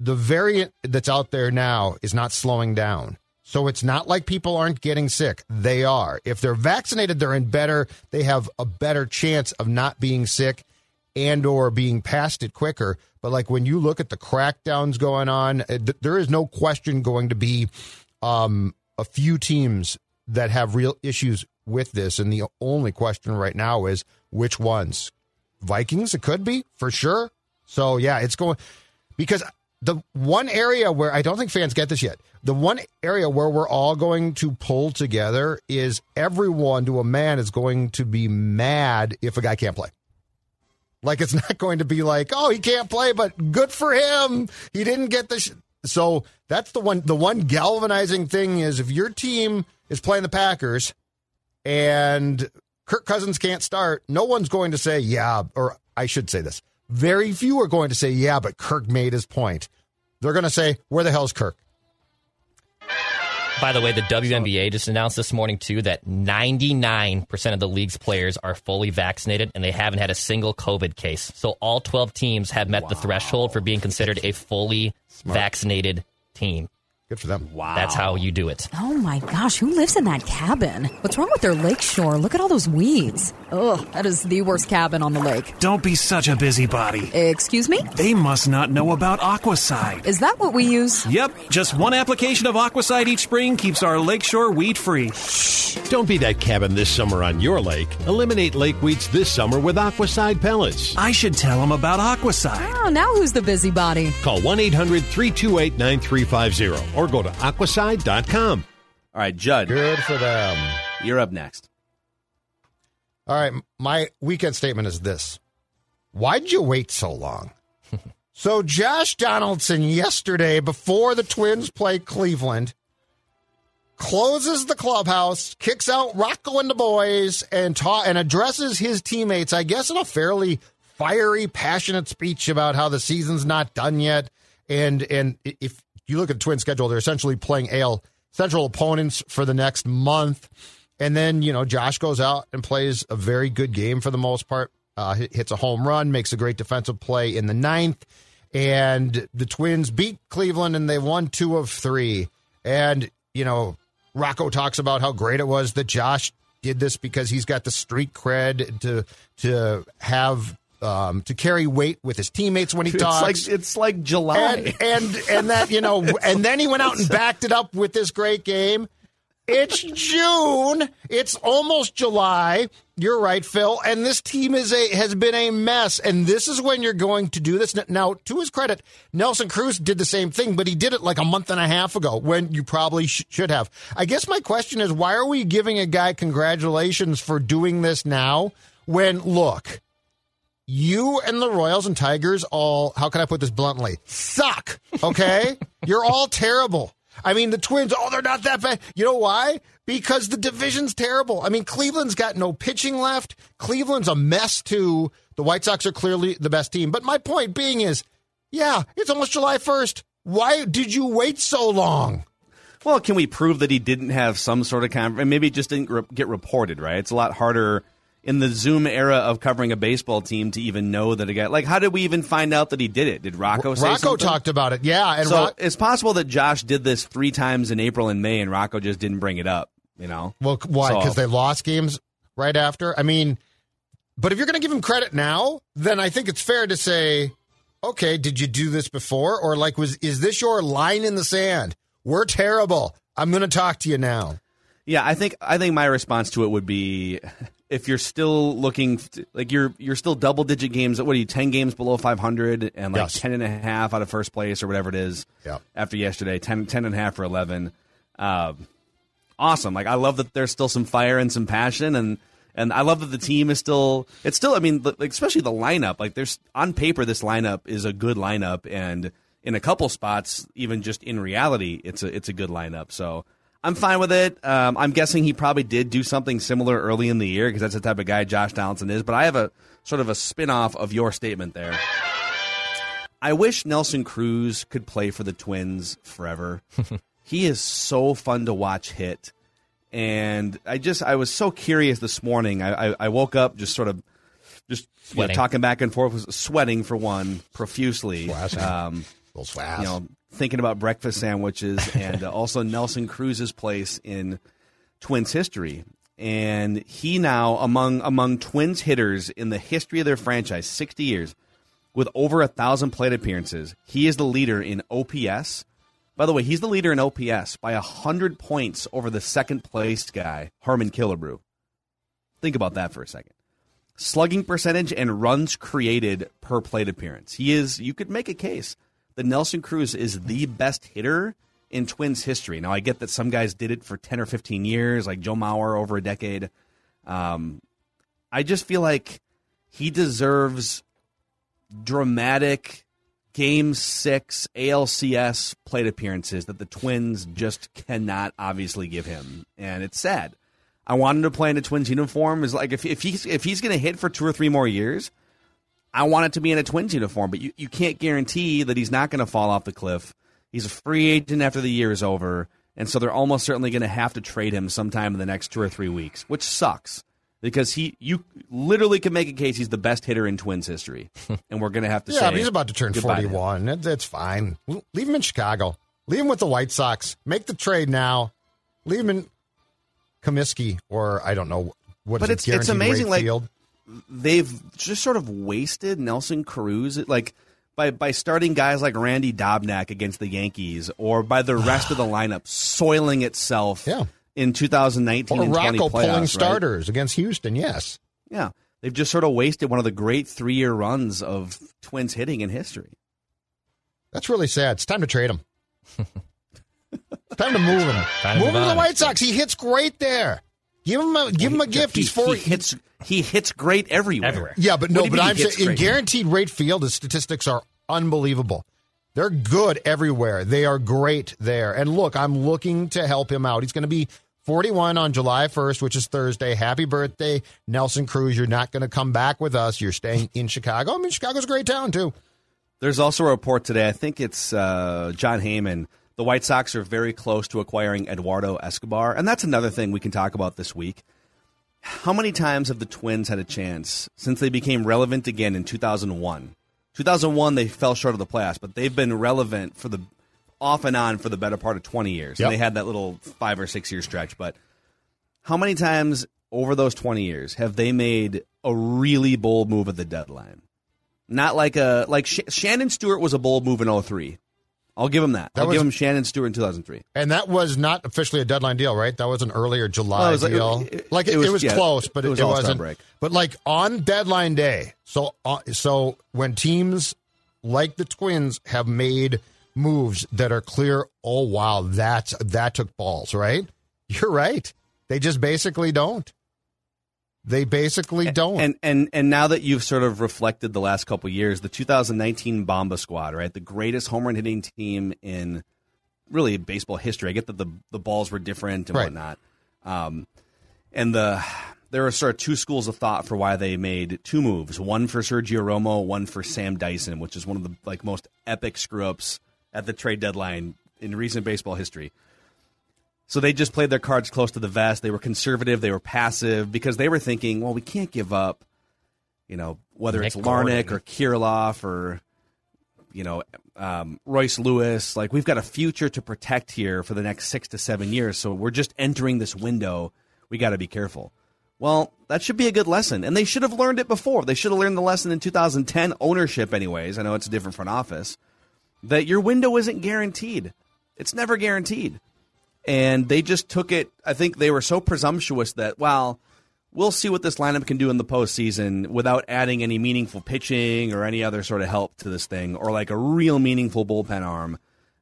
the variant that's out there now is not slowing down. So it's not like people aren't getting sick. They are. If they're vaccinated, they're in better, they have a better chance of not being sick and or being past it quicker. But like when you look at the crackdowns going on, th- there is no question going to be um, a few teams that have real issues with this. And the only question right now is which ones? Vikings, it could be for sure. So yeah, it's going because the one area where I don't think fans get this yet, the one area where we're all going to pull together is everyone to a man is going to be mad if a guy can't play. Like it's not going to be like, oh, he can't play, but good for him. He didn't get the. Sh-. So that's the one. The one galvanizing thing is if your team is playing the Packers and Kirk Cousins can't start, no one's going to say, yeah, or I should say this. Very few are going to say, yeah, but Kirk made his point. They're going to say, where the hell's Kirk? By the way, the WNBA just announced this morning, too, that 99% of the league's players are fully vaccinated and they haven't had a single COVID case. So all 12 teams have met wow. the threshold for being considered a fully Smart. vaccinated team. Good for them. Wow. That's how you do it. Oh my gosh, who lives in that cabin? What's wrong with their lakeshore? Look at all those weeds. Ugh, that is the worst cabin on the lake. Don't be such a busybody. Excuse me? They must not know about Aquacide. Is that what we use? Yep, just one application of Aquacide each spring keeps our lakeshore weed free. Shh. Don't be that cabin this summer on your lake. Eliminate lake weeds this summer with Aquacide pellets. I should tell them about Aquacide. Oh, now who's the busybody? Call 1 800 328 9350 or go to aquacide.com. All right, Judd. Good for them. You're up next. All right, my weekend statement is this. Why'd you wait so long? so Josh Donaldson yesterday before the Twins play Cleveland closes the clubhouse, kicks out Rocco and the boys and ta- and addresses his teammates, I guess in a fairly fiery, passionate speech about how the season's not done yet and and if you look at the Twin schedule, they're essentially playing AL Central opponents for the next month. And then, you know, Josh goes out and plays a very good game for the most part, uh, hits a home run, makes a great defensive play in the ninth. And the Twins beat Cleveland and they won two of three. And, you know, Rocco talks about how great it was that Josh did this because he's got the street cred to to have um, to carry weight with his teammates when he talks. It's like, it's like July, and, and and that you know, and then he went out and backed it up with this great game. It's June. It's almost July. You're right, Phil. And this team is a has been a mess. And this is when you're going to do this. Now, to his credit, Nelson Cruz did the same thing, but he did it like a month and a half ago when you probably sh- should have. I guess my question is, why are we giving a guy congratulations for doing this now? When look, you and the Royals and Tigers all, how can I put this bluntly, suck. Okay? You're all terrible. I mean, the Twins, oh, they're not that bad. You know why? Because the division's terrible. I mean, Cleveland's got no pitching left. Cleveland's a mess, too. The White Sox are clearly the best team. But my point being is, yeah, it's almost July 1st. Why did you wait so long? Well, can we prove that he didn't have some sort of con- maybe it just didn't re- get reported, right? It's a lot harder in the Zoom era of covering a baseball team to even know that a guy like how did we even find out that he did it? Did Rocco say Rocco something? talked about it, yeah. And so it's possible that Josh did this three times in April and May, and Rocco just didn't bring it up. You know, well, why? Because so, they lost games right after. I mean, but if you're going to give him credit now, then I think it's fair to say, okay, did you do this before, or like was is this your line in the sand? We're terrible. I'm going to talk to you now. Yeah, I think I think my response to it would be if you're still looking like you're you're still double digit games what are you 10 games below 500 and like yes. 10 and a half out of first place or whatever it is yeah. after yesterday 10, 10 and a half or 11 um, awesome like i love that there's still some fire and some passion and and i love that the team is still it's still i mean like especially the lineup like there's on paper this lineup is a good lineup and in a couple spots even just in reality it's a it's a good lineup so I'm fine with it. Um, I'm guessing he probably did do something similar early in the year because that's the type of guy Josh Donaldson is. But I have a sort of a spin off of your statement there. I wish Nelson Cruz could play for the Twins forever. he is so fun to watch hit. And I just, I was so curious this morning. I, I, I woke up just sort of, just you know, talking back and forth, sweating for one profusely. Um. You know, thinking about breakfast sandwiches and uh, also Nelson Cruz's place in Twins history. And he now among among Twins hitters in the history of their franchise, 60 years, with over a thousand plate appearances, he is the leader in OPS. By the way, he's the leader in OPS by hundred points over the second place guy, Harmon Killebrew. Think about that for a second. Slugging percentage and runs created per plate appearance. He is. You could make a case that Nelson Cruz is the best hitter in Twins history. Now I get that some guys did it for ten or fifteen years, like Joe Mauer over a decade. Um, I just feel like he deserves dramatic game six ALCS plate appearances that the Twins just cannot obviously give him, and it's sad. I want him to play in a Twins uniform. Is like if if he's if he's going to hit for two or three more years, I want it to be in a Twins uniform. But you, you can't guarantee that he's not going to fall off the cliff. He's a free agent after the year is over, and so they're almost certainly going to have to trade him sometime in the next two or three weeks, which sucks because he you literally can make a case he's the best hitter in Twins history, and we're going to have to yeah, say but he's about to turn goodbye to him. 41. That- That's fine. Leave him in Chicago. Leave him with the White Sox. Make the trade now. Leave him in Comiskey or I don't know what but it's it's amazing. Like field? They've just sort of wasted Nelson Cruz, like by by starting guys like Randy Dobnak against the Yankees, or by the rest of the lineup soiling itself. Yeah. In 2019 Or and 20 Rocco playoffs, pulling right? starters against Houston. Yes. Yeah, they've just sort of wasted one of the great three year runs of Twins hitting in history. That's really sad. It's time to trade him. it's time to move him. Time to move him to the. White Sox. He hits great there. Give him a give him a gift. He, He's four. he hits he hits great everywhere. Everywhere. Yeah, but no, but I'm saying in guaranteed rate field, the statistics are unbelievable. They're good everywhere. They are great there. And look, I'm looking to help him out. He's going to be 41 on July 1st, which is Thursday. Happy birthday, Nelson Cruz. You're not going to come back with us. You're staying in Chicago. I mean, Chicago's a great town, too. There's also a report today. I think it's uh, Jon Heyman. The White Sox are very close to acquiring Eduardo Escobar, and that's another thing we can talk about this week. How many times have the Twins had a chance since they became relevant again in 2001? 2001, they fell short of the playoffs, but they've been relevant for the off and on for the better part of 20 years. Yep. And they had that little five or six year stretch. But how many times over those 20 years have they made a really bold move at the deadline? Not like a like Sh- Shannon Stewart was a bold move in 03. I'll give him that. That I'll was- give him Shannon Stewart in 2003. And that was not officially a deadline deal, right? That was an earlier July Well, it was like- deal. it- like it it, was- it was yeah, close, but it it, was it wasn't. break. But like on deadline day, so uh, so when teams like the Twins have made moves that are clear, oh wow, that's that took balls, right? You're right. They just basically don't. They basically don't. And and and now that you've sort of reflected the last couple years, the 2019 Bomba squad, right? The greatest home run hitting team in really baseball history. I get that the the balls were different and Right. whatnot. Um, and the there are sort of two schools of thought for why they made two moves. One for Sergio Romo, one for Sam Dyson, which is one of the like most epic screw ups at the trade deadline in recent baseball history. So they just played their cards close to the vest. They were conservative. They were passive because they were thinking, well, we can't give up, you know, whether Nick it's Larnick Gordon. or Kirilloff or, you know, um, Royce Lewis. Like we've got a future to protect here for the next six to seven years. So we're just entering this window. We got to be careful. Well, that should be a good lesson, and they should have learned it before. They should have learned the lesson in 2010 ownership, anyways. I know it's a different front office that your window isn't guaranteed. It's never guaranteed and they just took it. I think they were so presumptuous that, well, we'll see what this lineup can do in the postseason without adding any meaningful pitching or any other sort of help to this thing, or like a real meaningful bullpen arm.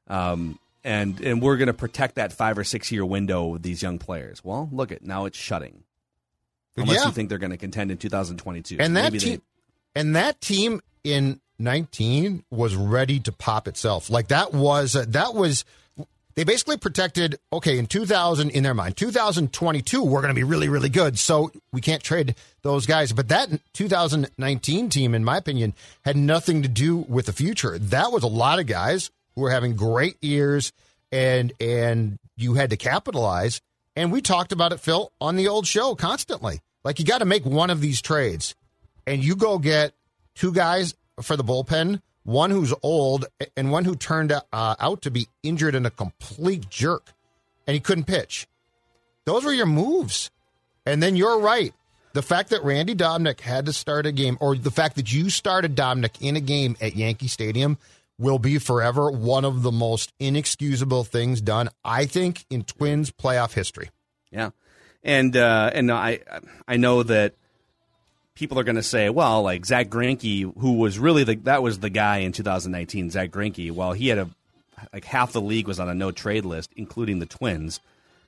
Um, and and we're going to protect that five or six year window with these young players. Well, look at now it's shutting. Unless Yeah. you think they're going to contend in 2022, and that Maybe they- team and that team in 19 was ready to pop itself like that was uh, that was they basically protected okay in 2000 in their mind 2022 we're going to be really really good. So we can't trade those guys. But that 2019 team in my opinion had nothing to do with the future. That was a lot of guys who were having great years and and you had to capitalize. And we talked about it Phil on the old show constantly. Like you got to make one of these trades and you go get two guys for the bullpen, one who's old and one who turned uh, out to be injured and a complete jerk, and he couldn't pitch. Those were your moves. And then you're right. The fact that Randy Dobnak had to start a game, or the fact that you started Dobnak in a game at Yankee Stadium, will be forever one of the most inexcusable things done, I think, in Twins playoff history. Yeah, and uh, and I I know that people are going to say, well, like Zack Greinke, who was really the that was the guy in 2019, Zack Greinke. Well, he had a like half the league was on a no trade list, including the Twins,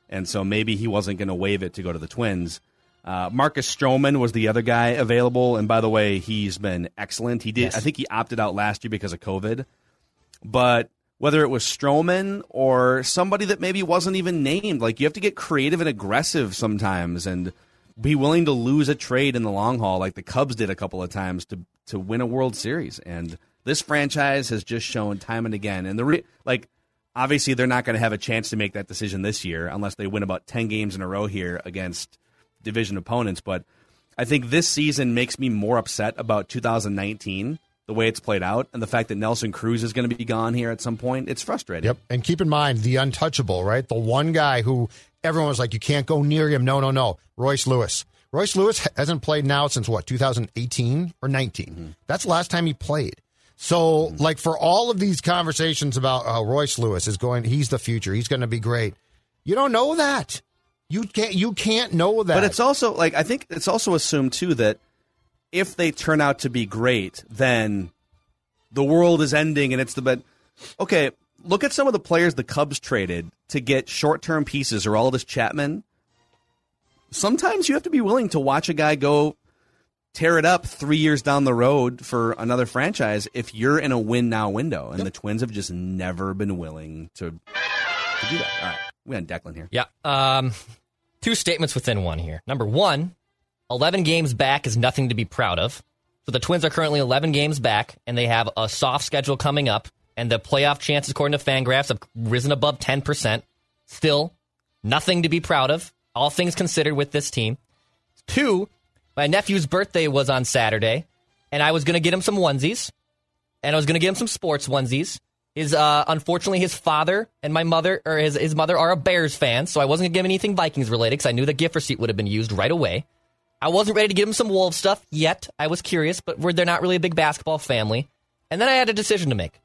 and so maybe he wasn't going to waive it to go to the Twins. Uh, Marcus Stroman was the other guy available, and by the way, he's been excellent. He did, Yes. I think, he opted out last year because of COVID, but whether it was Stroman or somebody that maybe wasn't even named, like you have to get creative and aggressive sometimes, and be willing to lose a trade in the long haul, like the Cubs did a couple of times to to win a World Series. And this franchise has just shown time and again, and the re- like. Obviously, they're not going to have a chance to make that decision this year unless they win about ten games in a row here against division opponents. But I think this season makes me more upset about 2019, the way it's played out, and the fact that Nelson Cruz is going to be gone here at some point. It's frustrating. Yep. And keep in mind the untouchable, right? The one guy who everyone was like, you can't go near him. No, no, no. Royce Lewis. Royce Lewis hasn't played now since what, 2018 or 19? That's the last time he played. So, like, for all of these conversations about uh, Royce Lewis is going, he's the future. He's going to be great. You don't know that. You can't. You can't know that. But it's also like I think it's also assumed too that if they turn out to be great, then the world is ending and it's the but okay, look at some of the players the Cubs traded to get short-term pieces or all this Chapman. Sometimes you have to be willing to watch a guy go tear it up 3 years down the road for another franchise if you're in a win now window and the Twins have just never been willing to to do that. All right. We had Declan here. Yeah. Um, two statements within one here. Number one, 11 games back is nothing to be proud of. So the Twins are currently 11 games back, and they have a soft schedule coming up, and the playoff chances, according to Fangraphs, have risen above 10%. Still, nothing to be proud of, all things considered with this team. Two, my nephew's birthday was on Saturday, and I was going to get him some onesies, and I was going to get him some sports onesies. His uh, unfortunately, his father and my mother, or his his mother, are a Bears fan, so I wasn't gonna give him anything Vikings related because I knew the gift receipt would have been used right away. I wasn't ready to give him some Wolves stuff yet. I was curious, but we're, they're not really a big basketball family. And then I had a decision to make: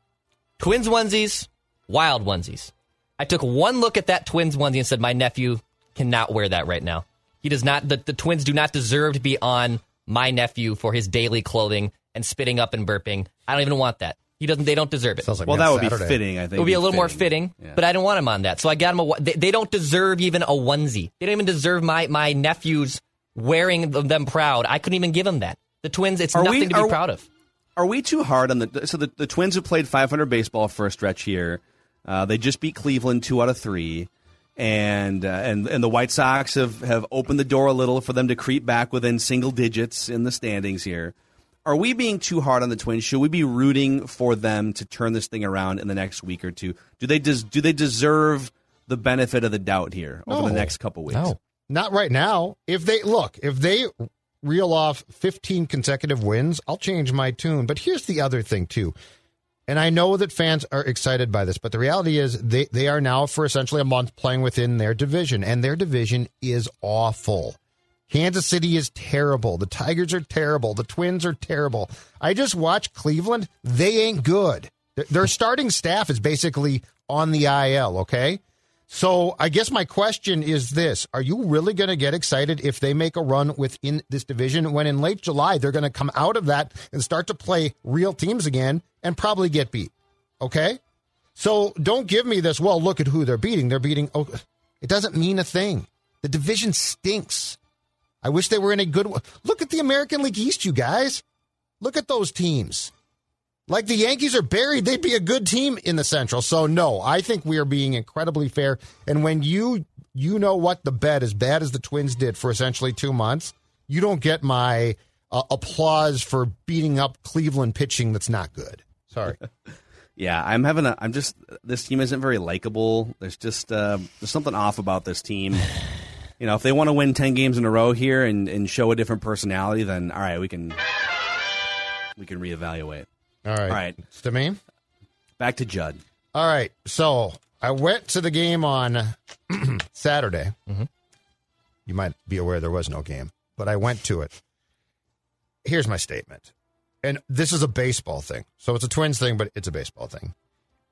Twins onesies, Wild onesies. I took one look at that Twins onesie and said, "My nephew cannot wear that right now. He does not. The, the Twins do not deserve to be on my nephew for his daily clothing and spitting up and burping. I don't even want that. He doesn't. They don't deserve it. Like Well, that would be fitting, I think. It would be a little more fitting. fitting, Yeah. but I didn't want him on that. So I got him a. They, they don't deserve even a onesie. They don't even deserve my my nephews wearing them, proud. I couldn't even give them that. The twins, it's Are we- nothing to be proud of. Are we too hard on the so the, the Twins have played 500 baseball for a stretch here. Uh, they just beat Cleveland two out of three, and uh, and and the White Sox have have opened the door a little for them to creep back within single digits in the standings here. Are we being too hard on the Twins? Should we be rooting for them to turn this thing around in the next week or two? Do they des- do they deserve the benefit of the doubt here over the next couple weeks? No. Not right now. If they look, if they reel off 15 consecutive wins, I'll change my tune. But here's the other thing too. And I know that fans are excited by this, but the reality is they, they are now for essentially a month playing within their division, and their division is awful. Kansas City is terrible. The Tigers are terrible. The Twins are terrible. I just watched Cleveland. They ain't good. Their- Their starting staff is basically on the IL, okay? So I guess my question is this Are you really going to get excited if they make a run within this division when in late July they're going to come out of that and start to play real teams again and probably get beat? Okay? So don't give me this, well, look at who they're beating. They're beating, oh, it doesn't mean a thing. The division stinks. I wish they were in a good one. Look at the American League East, you guys. Look at those teams. Like the Yankees are buried, they'd be a good team in the Central. So no, I think we are being incredibly fair. And when you you know what the bet as bad as the Twins did for essentially two months, you don't get my uh, applause for beating up Cleveland pitching that's not good. Sorry. Yeah, I'm having a. I'm just. This team isn't very likable. There's just uh, there's something off about this team. You know, if they want to win ten games in a row here and, and show a different personality, then all right, we can we can reevaluate. All right. All right, It's to me. back to Judd. All right. So I went to the game on Saturday. Mm-hmm. You might be aware there was no game, but I went to it. Here's my statement. And this is a baseball thing. So it's a Twins thing, but it's a baseball thing.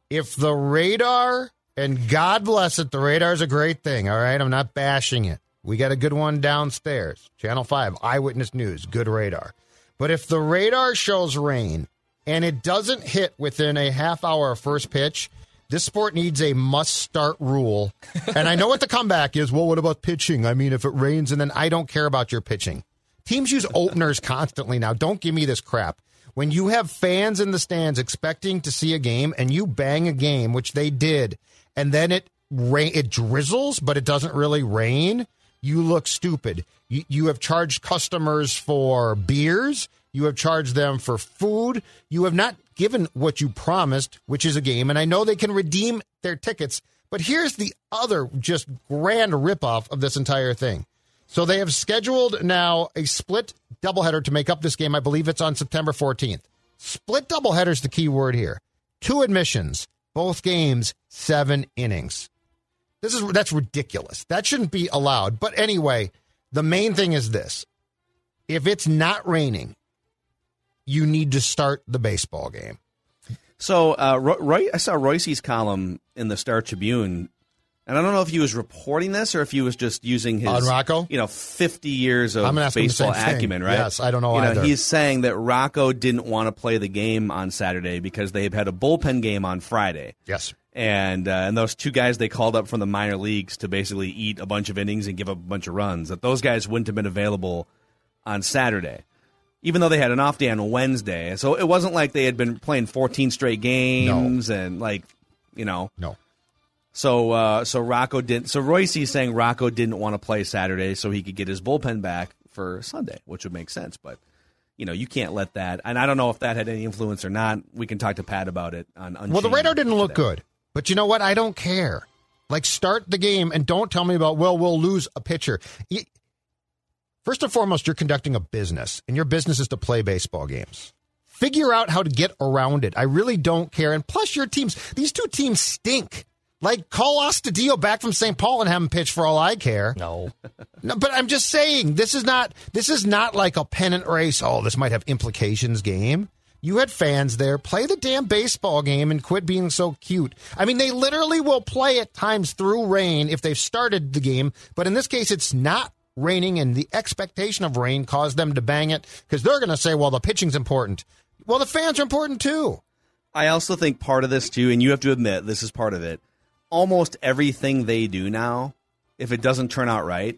If the radar, and God bless it, the radar is a great thing. All right. I'm not bashing it. we got a good one downstairs. Channel 5, Eyewitness News, good radar. But if the radar shows rain and it doesn't hit within a half hour of first pitch, this sport needs a must start rule. and I know what the comeback is. Well, what about pitching? I mean, if it rains and then I don't care about your pitching. Teams use openers constantly now. Don't give me this crap. When you have fans in the stands expecting to see a game and you bang a game, which they did, and then it rain, it drizzles, but it doesn't really rain, you look stupid. You, you have charged customers for beers. You have charged them for food. You have not given what you promised, which is a game. And I know they can redeem their tickets, but here's the other just grand ripoff of this entire thing. So they have scheduled now a split doubleheader to make up this game. I believe it's on September 14th. Split doubleheader is the key word here. Two admissions, both games, seven innings. This is that's ridiculous. That shouldn't be allowed. But anyway, the main thing is this: if it's not raining, you need to start the baseball game. So, uh, Roy, I saw Reusse's column in the Star Tribune, and I don't know if he was reporting this or if he was just using his On Rocco? you know, fifty years of baseball same thing. acumen, right? Yes, I don't know You know, he's saying that Rocco didn't want to play the game on Saturday because they've had a bullpen game on Friday. Yes. and uh, and those two guys they called up from the minor leagues to basically eat a bunch of innings and give up a bunch of runs. That those guys wouldn't have been available on Saturday, even though they had an off day on Wednesday. So it wasn't like they had been playing 14 straight games and like you know No. So uh, so Rocco didn't. So Reusse's saying Rocco didn't want to play Saturday so he could get his bullpen back for Sunday, which would make sense. But you know you can't let that. And I don't know if that had any influence or not. We can talk to Pat about it on. Well, the radar didn't look good, but you know what? I don't care. Like, start the game and don't tell me about, well, we'll lose a pitcher. First and foremost, you're conducting a business, and your business is to play baseball games. Figure out how to get around it. I really don't care. And plus, your teams, these two teams stink. Like, call Astudillo back from St. Paul and have him pitch for all I care. No. No, but I'm just saying this is not this is not like a pennant race. Oh, this might have implications game. You had fans there. Play the damn baseball game and quit being so cute. I mean, they literally will play at times through rain if they've started the game, but in this case, it's not raining, and the expectation of rain caused them to bang it because they're going to say, "Well, the pitching's important." Well, the fans are important too. I also think part of this too, and you have to admit this is part of it. Almost everything they do now, if it doesn't turn out right,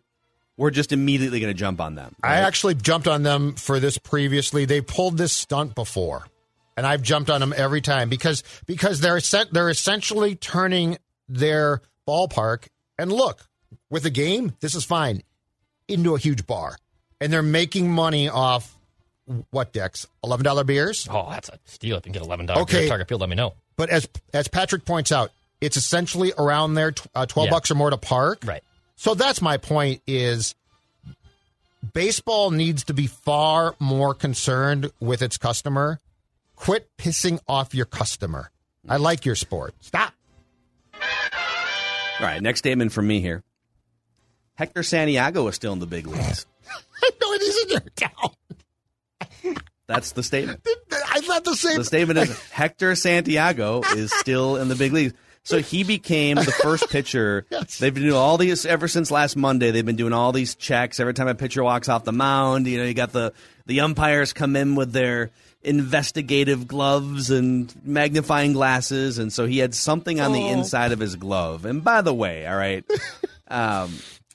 we're just immediately going to jump on them. I actually jumped on them for this previously. They pulled this stunt before, and I've jumped on them every time because because they're they're essentially turning their ballpark and look with a game. This is fine into a huge bar, and they're making money off what decks eleven dollar beers. Oh, that's a steal. If you can get eleven dollars Okay. Target Field, let me know. But as as Patrick points out, it's essentially around there uh, twelve Yeah. bucks or more to park. Right. So that's my point is baseball needs to be far more concerned with its customer. Quit pissing off your customer. I like your sport. Stop. All right, next statement from me here. Hector Santiago is still in the big leagues. I know it is in your town. That's the statement. I thought the same. The statement is Hector Santiago is still in the big leagues. So he became the first pitcher. They've been doing all these ever since last Monday. They've been doing all these checks every time a pitcher walks off the mound. You know, you got the the umpires come in with their investigative gloves and magnifying glasses, and so he had something on the Oh. inside of his glove. And by the way, all right, um,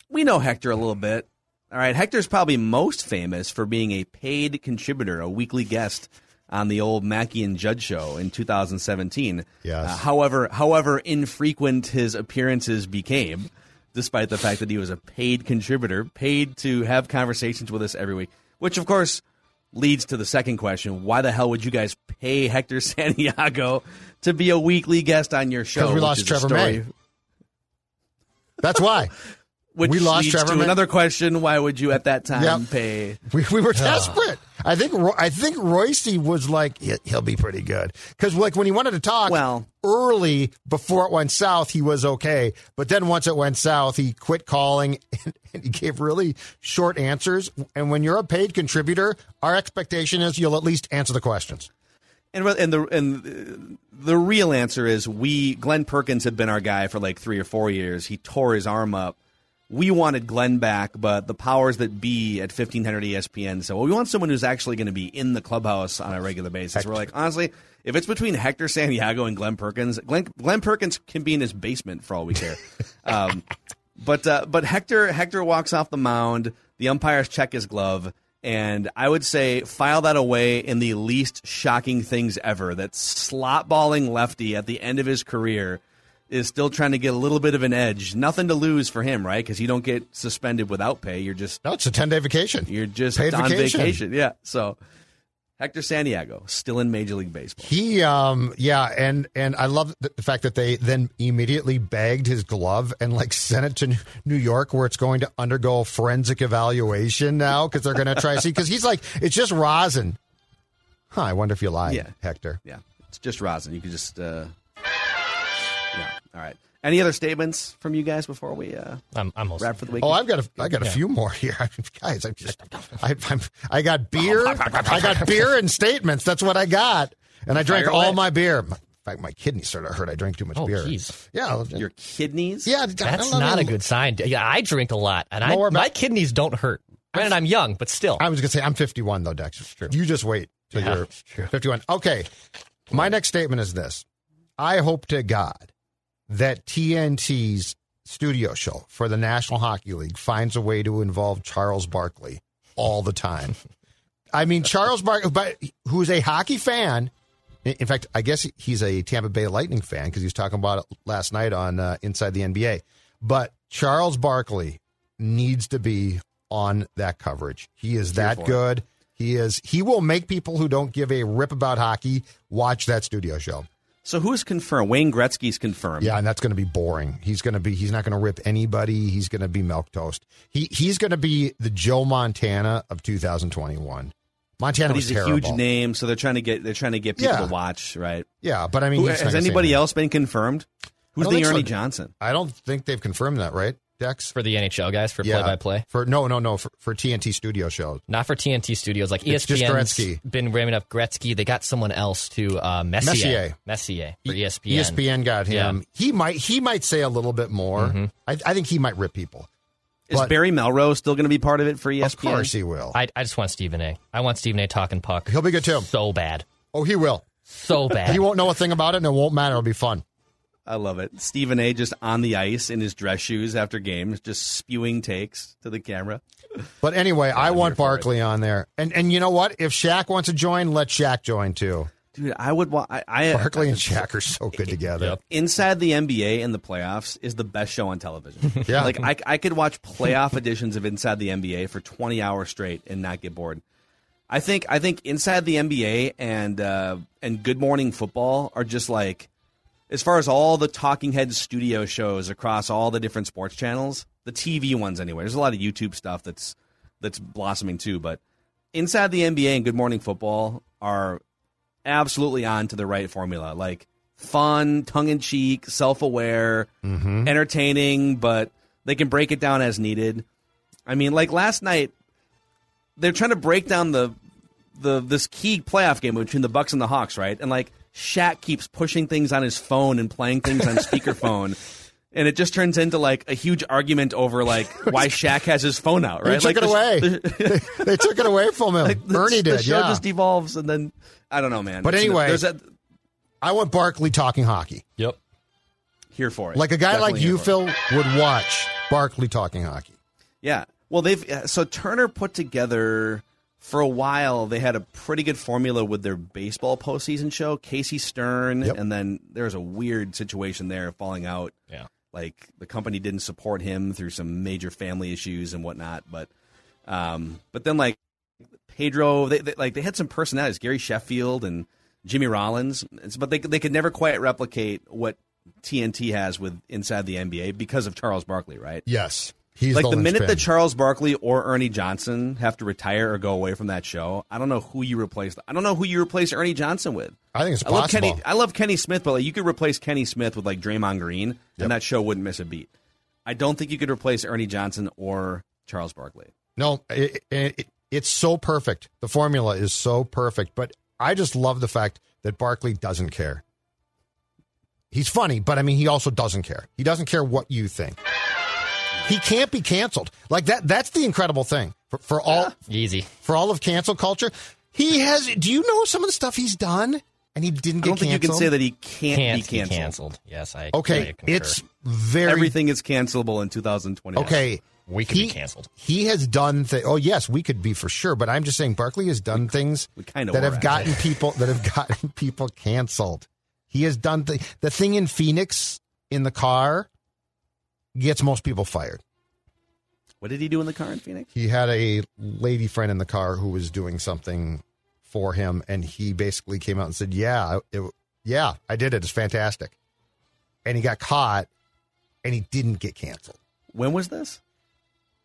we know Hector a little bit. All right, Hector's probably most famous for being a paid contributor, a weekly guest on the old Mackey and Judd show in 2017. Yes. Uh, however, however infrequent his appearances became, despite the fact that he was a paid contributor, paid to have conversations with us every week, which of course leads to the second question: Why the hell would you guys pay Hector Santiago to be a weekly guest on your show? Because we lost Trevor May. That's why. Which we lost leads Trevor to another question: Why would you at that time Yep. pay? We, we were desperate. I think Ro- I think Reusse was like he'll be pretty good because like when he wanted to talk well early before it went south he was okay but then once it went south he quit calling and, and he gave really short answers and when you're a paid contributor our expectation is you'll at least answer the questions And and the and the real answer is we Glenn Perkins had been our guy for like three or four years. He tore his arm up we wanted Glenn back, but the powers that be at 1500 ESPN said, well, we want someone who's actually going to be in the clubhouse on a regular basis. We're like, honestly, if it's between Hector Santiago and Glenn Perkins, Glenn, Glenn Perkins can be in his basement for all we care. um, but uh, but Hector Hector walks off the mound. The umpires check his glove, and I would say file that away in the least shocking things ever. That slot balling lefty at the end of his career is still trying to get a little bit of an edge. Nothing to lose for him, right? Because you don't get suspended without pay. You're just no, it's a ten day vacation. You're just Paid on vacation. vacation. Yeah. So Hector Santiago still in Major League Baseball. He, um, yeah, and and I love the, fact that they then immediately bagged his glove and like sent it to New York, where it's going to undergo forensic evaluation now because they're going to try to see because he's like it's just rosin. Huh? I wonder if you lied, Yeah. Hector. Yeah, it's just rosin. You could just. Uh. All right. Any other statements from you guys before we uh, I'm, I'm wrap for the week? Oh, I've got a, I got a Yeah. few more here, guys. I'm just, I, I'm, I got beer, I got beer and statements. That's what I got, and I drank Fire all away. my beer. In fact, my kidneys started to hurt. I drank too much Oh, beer. jeez. Yeah, Your kidneys? yeah. That's don't not a good sign. Yeah, I drink a lot, and I, about- my kidneys don't hurt. Granted, I'm young, but still. I was gonna say I'm 51 though, Dex. true. You just wait till Yeah, you're 51. Okay. My next statement is this: I hope to God that TNT's studio show for the National Hockey League finds a way to involve Charles Barkley all the time. I mean, Charles Barkley, but who's a hockey fan. In in fact, I guess he's a Tampa Bay Lightning fan because he was talking about it last night on uh, Inside the NBA. But Charles Barkley needs to be on that coverage. He is that good. He is. He will make people who don't give a rip about hockey watch that studio show. So who's confirmed? Wayne Gretzky's confirmed. Yeah, and that's going to be boring. He's going to be. He's not going to rip anybody. He's going to be milk toast. He he's going to be the Joe Montana of 2021. Montana But he's a terrible. huge name, so they're trying to get they're trying to get people Yeah. to watch, right? Yeah, but I mean, Who, has anybody else been confirmed? Who's the think so. Ernie Johnson? I don't think they've confirmed that, right, Dex? for the NHL guys for Yeah. play by play. For no, no, no, for, for TNT studio shows. Not for TNT Studios. Like It's just ESPN's Gretzky. been ramming up Gretzky. They got someone else to Uh, Messier. Messier. Messier for ESPN. ESPN got him. He might he might say a little bit more. Mm-hmm. I, I think he might rip people. Is But- Barry Melrose still going to be part of it for ESPN? Of course he will. I, I just want Stephen A. I want Stephen A. talking puck. He'll be good too. So bad. Oh, he will. So bad. He won't know a thing about it, and it won't matter. It'll be fun. I love it. Stephen A. just on the ice in his dress shoes after games, just spewing takes to the camera. But anyway, I want here for Barkley on there, and and you know what? If Shaq wants to join, let Shaq join too. Dude, I would want. I, I Barkley and Shaq are so good together. Yep. Inside the NBA and the playoffs is the best show on television. Yeah. like I, I could watch playoff editions of Inside the NBA for 20 hours straight and not get bored. I think I think Inside the NBA and uh, and Good Morning Football are just like as far as all the talking head studio shows across all the different sports channels, the TV ones anyway. There's a lot of YouTube stuff that's that's blossoming too, but Inside the NBA and Good Morning Football are absolutely on to the right formula. Like fun, tongue in cheek, self aware, mm-hmm. entertaining, but they can break it down as needed. I mean, like last night, they're trying to break down the the this key playoff game between the Bucks and the Hawks, right? And like Shaq keeps pushing things on his phone and playing things on speakerphone. And it just turns into like a huge argument over like why Shaq has his phone out, They right? took like it the- away. the- they took it away from him. like, the, Ernie the did. show yeah. just evolves, and then I don't know, man. But It's- anyway- there's a I want Barkley talking hockey, Yep. here for it. like a guy Definitely like you, for it. Phil, would watch Barkley talking hockey. Yeah. Well, they've uh, so Turner put together for a while. They had a pretty good formula with their baseball postseason show. Casey Stern, Yep. and then there was a weird situation there, falling out. Yeah. Like the company didn't support him through some major family issues and whatnot. But, um, but then like Pedro, they, they like they had some personalities, Gary Sheffield and Jimmy Rollins, It's- but they they could never quite replicate what TNT has with inside the NBA because of Charles Barkley, right? Yes, he's like the, the, minute that Charles Barkley or Ernie Johnson have to retire or go away from that show, I don't know who you replace. I don't know who you replace Ernie Johnson with. I think it's I love possible. Kenny. I love Kenny Smith, but like you could replace Kenny Smith with like Draymond Green, and that show wouldn't miss a beat. I don't think you could replace Ernie Johnson or Charles Barkley. No, it, it, it, it's so perfect. The formula is so perfect. But I just love the fact that Barkley doesn't care. He's funny, but I mean, he also doesn't care. He doesn't care what you think. He can't be canceled. Like that. That's the incredible thing for, for all Easy. for all of cancel culture. He has. Do you know some of the stuff he's done? And he didn't I get don't think you can say that he can't, Can't be canceled. canceled. Yes, I. Okay, I it's very Everything is cancelable in 2020. okay. We could he, be canceled. He has done things. Oh yes, we could be for sure. But I'm just saying, Barkley has done things we kinda that have gotten people that have gotten people canceled. He has done th- the thing in Phoenix in the car gets most people fired. What did he do in the car in Phoenix? He had a lady friend in the car who was doing something for him, and he basically came out and said, "Yeah, it, yeah, I did it. It's fantastic." And he got caught, and he didn't get canceled. When was this?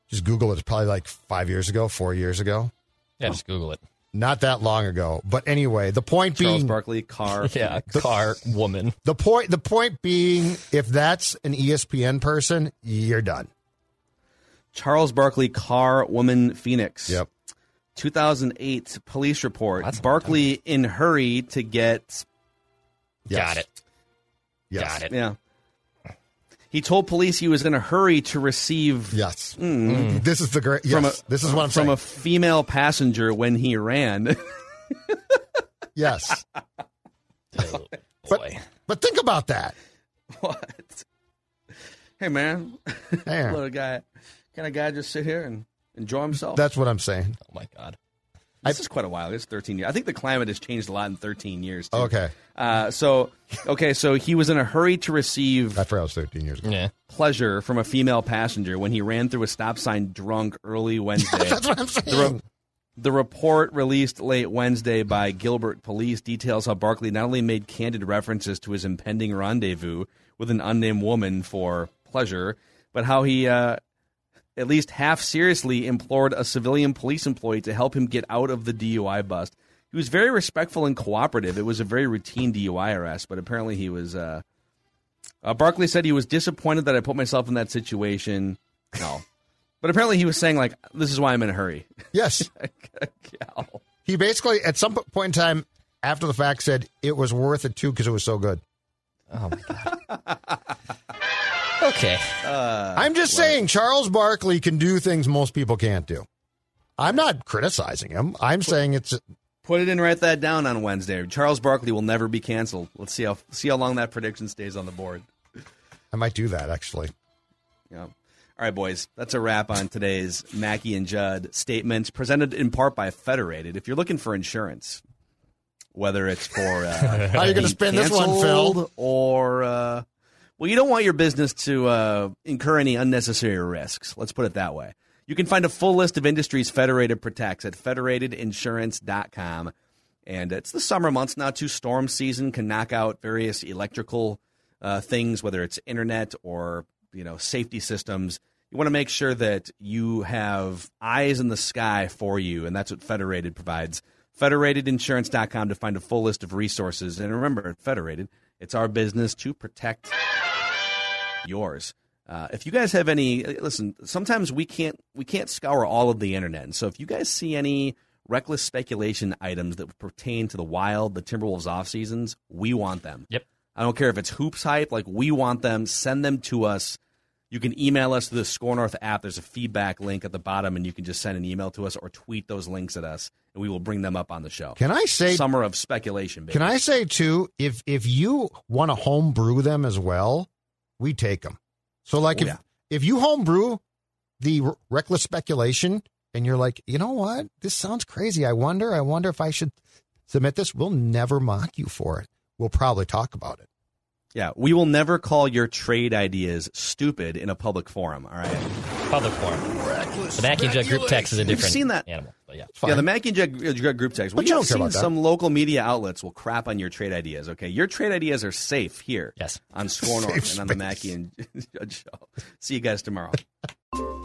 Just Google it. It's probably like five years ago, four years ago. Yeah, just Google it. Not that long ago. But anyway, the point being Charles being Barkley, car. Yeah, Phoenix. car woman. the point the point being if that's an ESPN person, you're done. Charles Barkley, car, woman, Phoenix. Yep. 2008 police report. That's Barkley in hurry to get. Yes. Got it. Yes. Got it. Yeah. He told police he was in a hurry to receive Yes. Hmm. Mm-hmm. This is the great yes. from a this is what I'm from saying. a female passenger when he ran. yes. Oh, But boy. but think about that. what? Hey man, There. let a guy, can a guy just sit here and enjoy himself? That's what I'm saying. oh my god. This is quite a while. It's 13 years. I think the climate has changed a lot in 13 years. Too. Okay. Uh, so, okay, so he was in a hurry to receive I forgot it was 13 years ago. Yeah. pleasure from a female passenger when he ran through a stop sign drunk early Wednesday. That's what I'm The, saying. re- the report released late Wednesday by Gilbert Police details how Barkley not only made candid references to his impending rendezvous with an unnamed woman for pleasure, but how he uh, at least half seriously implored a civilian police employee to help him get out of the DUI bust. He was very respectful and cooperative. It was a very routine DUI arrest, but apparently he was. Uh, uh, Barkley said he was disappointed that I put myself in that situation. No. But apparently he was saying, like, this is why I'm in a hurry. Yes. He basically at some point in time after the fact said it was worth it too because it was so good. Oh my god. Okay. I'm just saying Charles Barkley can do things most people can't do. I'm not criticizing him. I'm saying it's Put it in, write that down on Wednesday. Charles Barkley will never be canceled. Let's see how see how long that prediction stays on the board. I might do that actually. Yeah. All right, boys. That's a wrap on today's Mackey and Judd statements presented in part by Federated. If you're looking for insurance, whether it's for uh, How you gonna being spin this one, Phil? Or uh, well, you don't want your business to uh, incur any unnecessary risks. Let's put it that way. You can find a full list of industries Federated protects at federatedinsurance.com. And it's the summer months now, too. Storm season can knock out various electrical uh, things, whether it's internet or you know safety systems. You want to make sure that you have eyes in the sky for you, and that's what Federated provides. Federatedinsurance.com to find a full list of resources. And remember, Federated, it's our business to protect yours. Uh, if you guys have any, listen. Sometimes we can't we can't scour all of the internet, and so if you guys see any reckless speculation items that pertain to the Wild, the Timberwolves off seasons, we want them. Yep. I don't care if it's HoopsHype. Like we want them. Send them to us. You can email us through the SKOR North app. There's a feedback link at the bottom, and you can just send an email to us or tweet those links at us, and we will bring them up on the show. Can I say Summer of speculation, baby. Can I say too, if if you want to home brew them as well, we take them. So like Oh, if yeah. if you home brew the reckless speculation and you're like, you know what, this sounds crazy. I wonder, I wonder if I should submit this. We'll never mock you for it. We'll probably talk about it. Yeah, we will never call your trade ideas stupid in a public forum. All right. Public forum. The Mackey and Judd group text is a We've different seen that. animal. But yeah. Fine. Yeah, the Mackey and Judd, uh, group text. But We you have don't care seen about that. some local media outlets will crap on your trade ideas. Okay, your trade ideas are safe here. Yes. on SKOR North and on the Mackey and Judd show. See you guys tomorrow.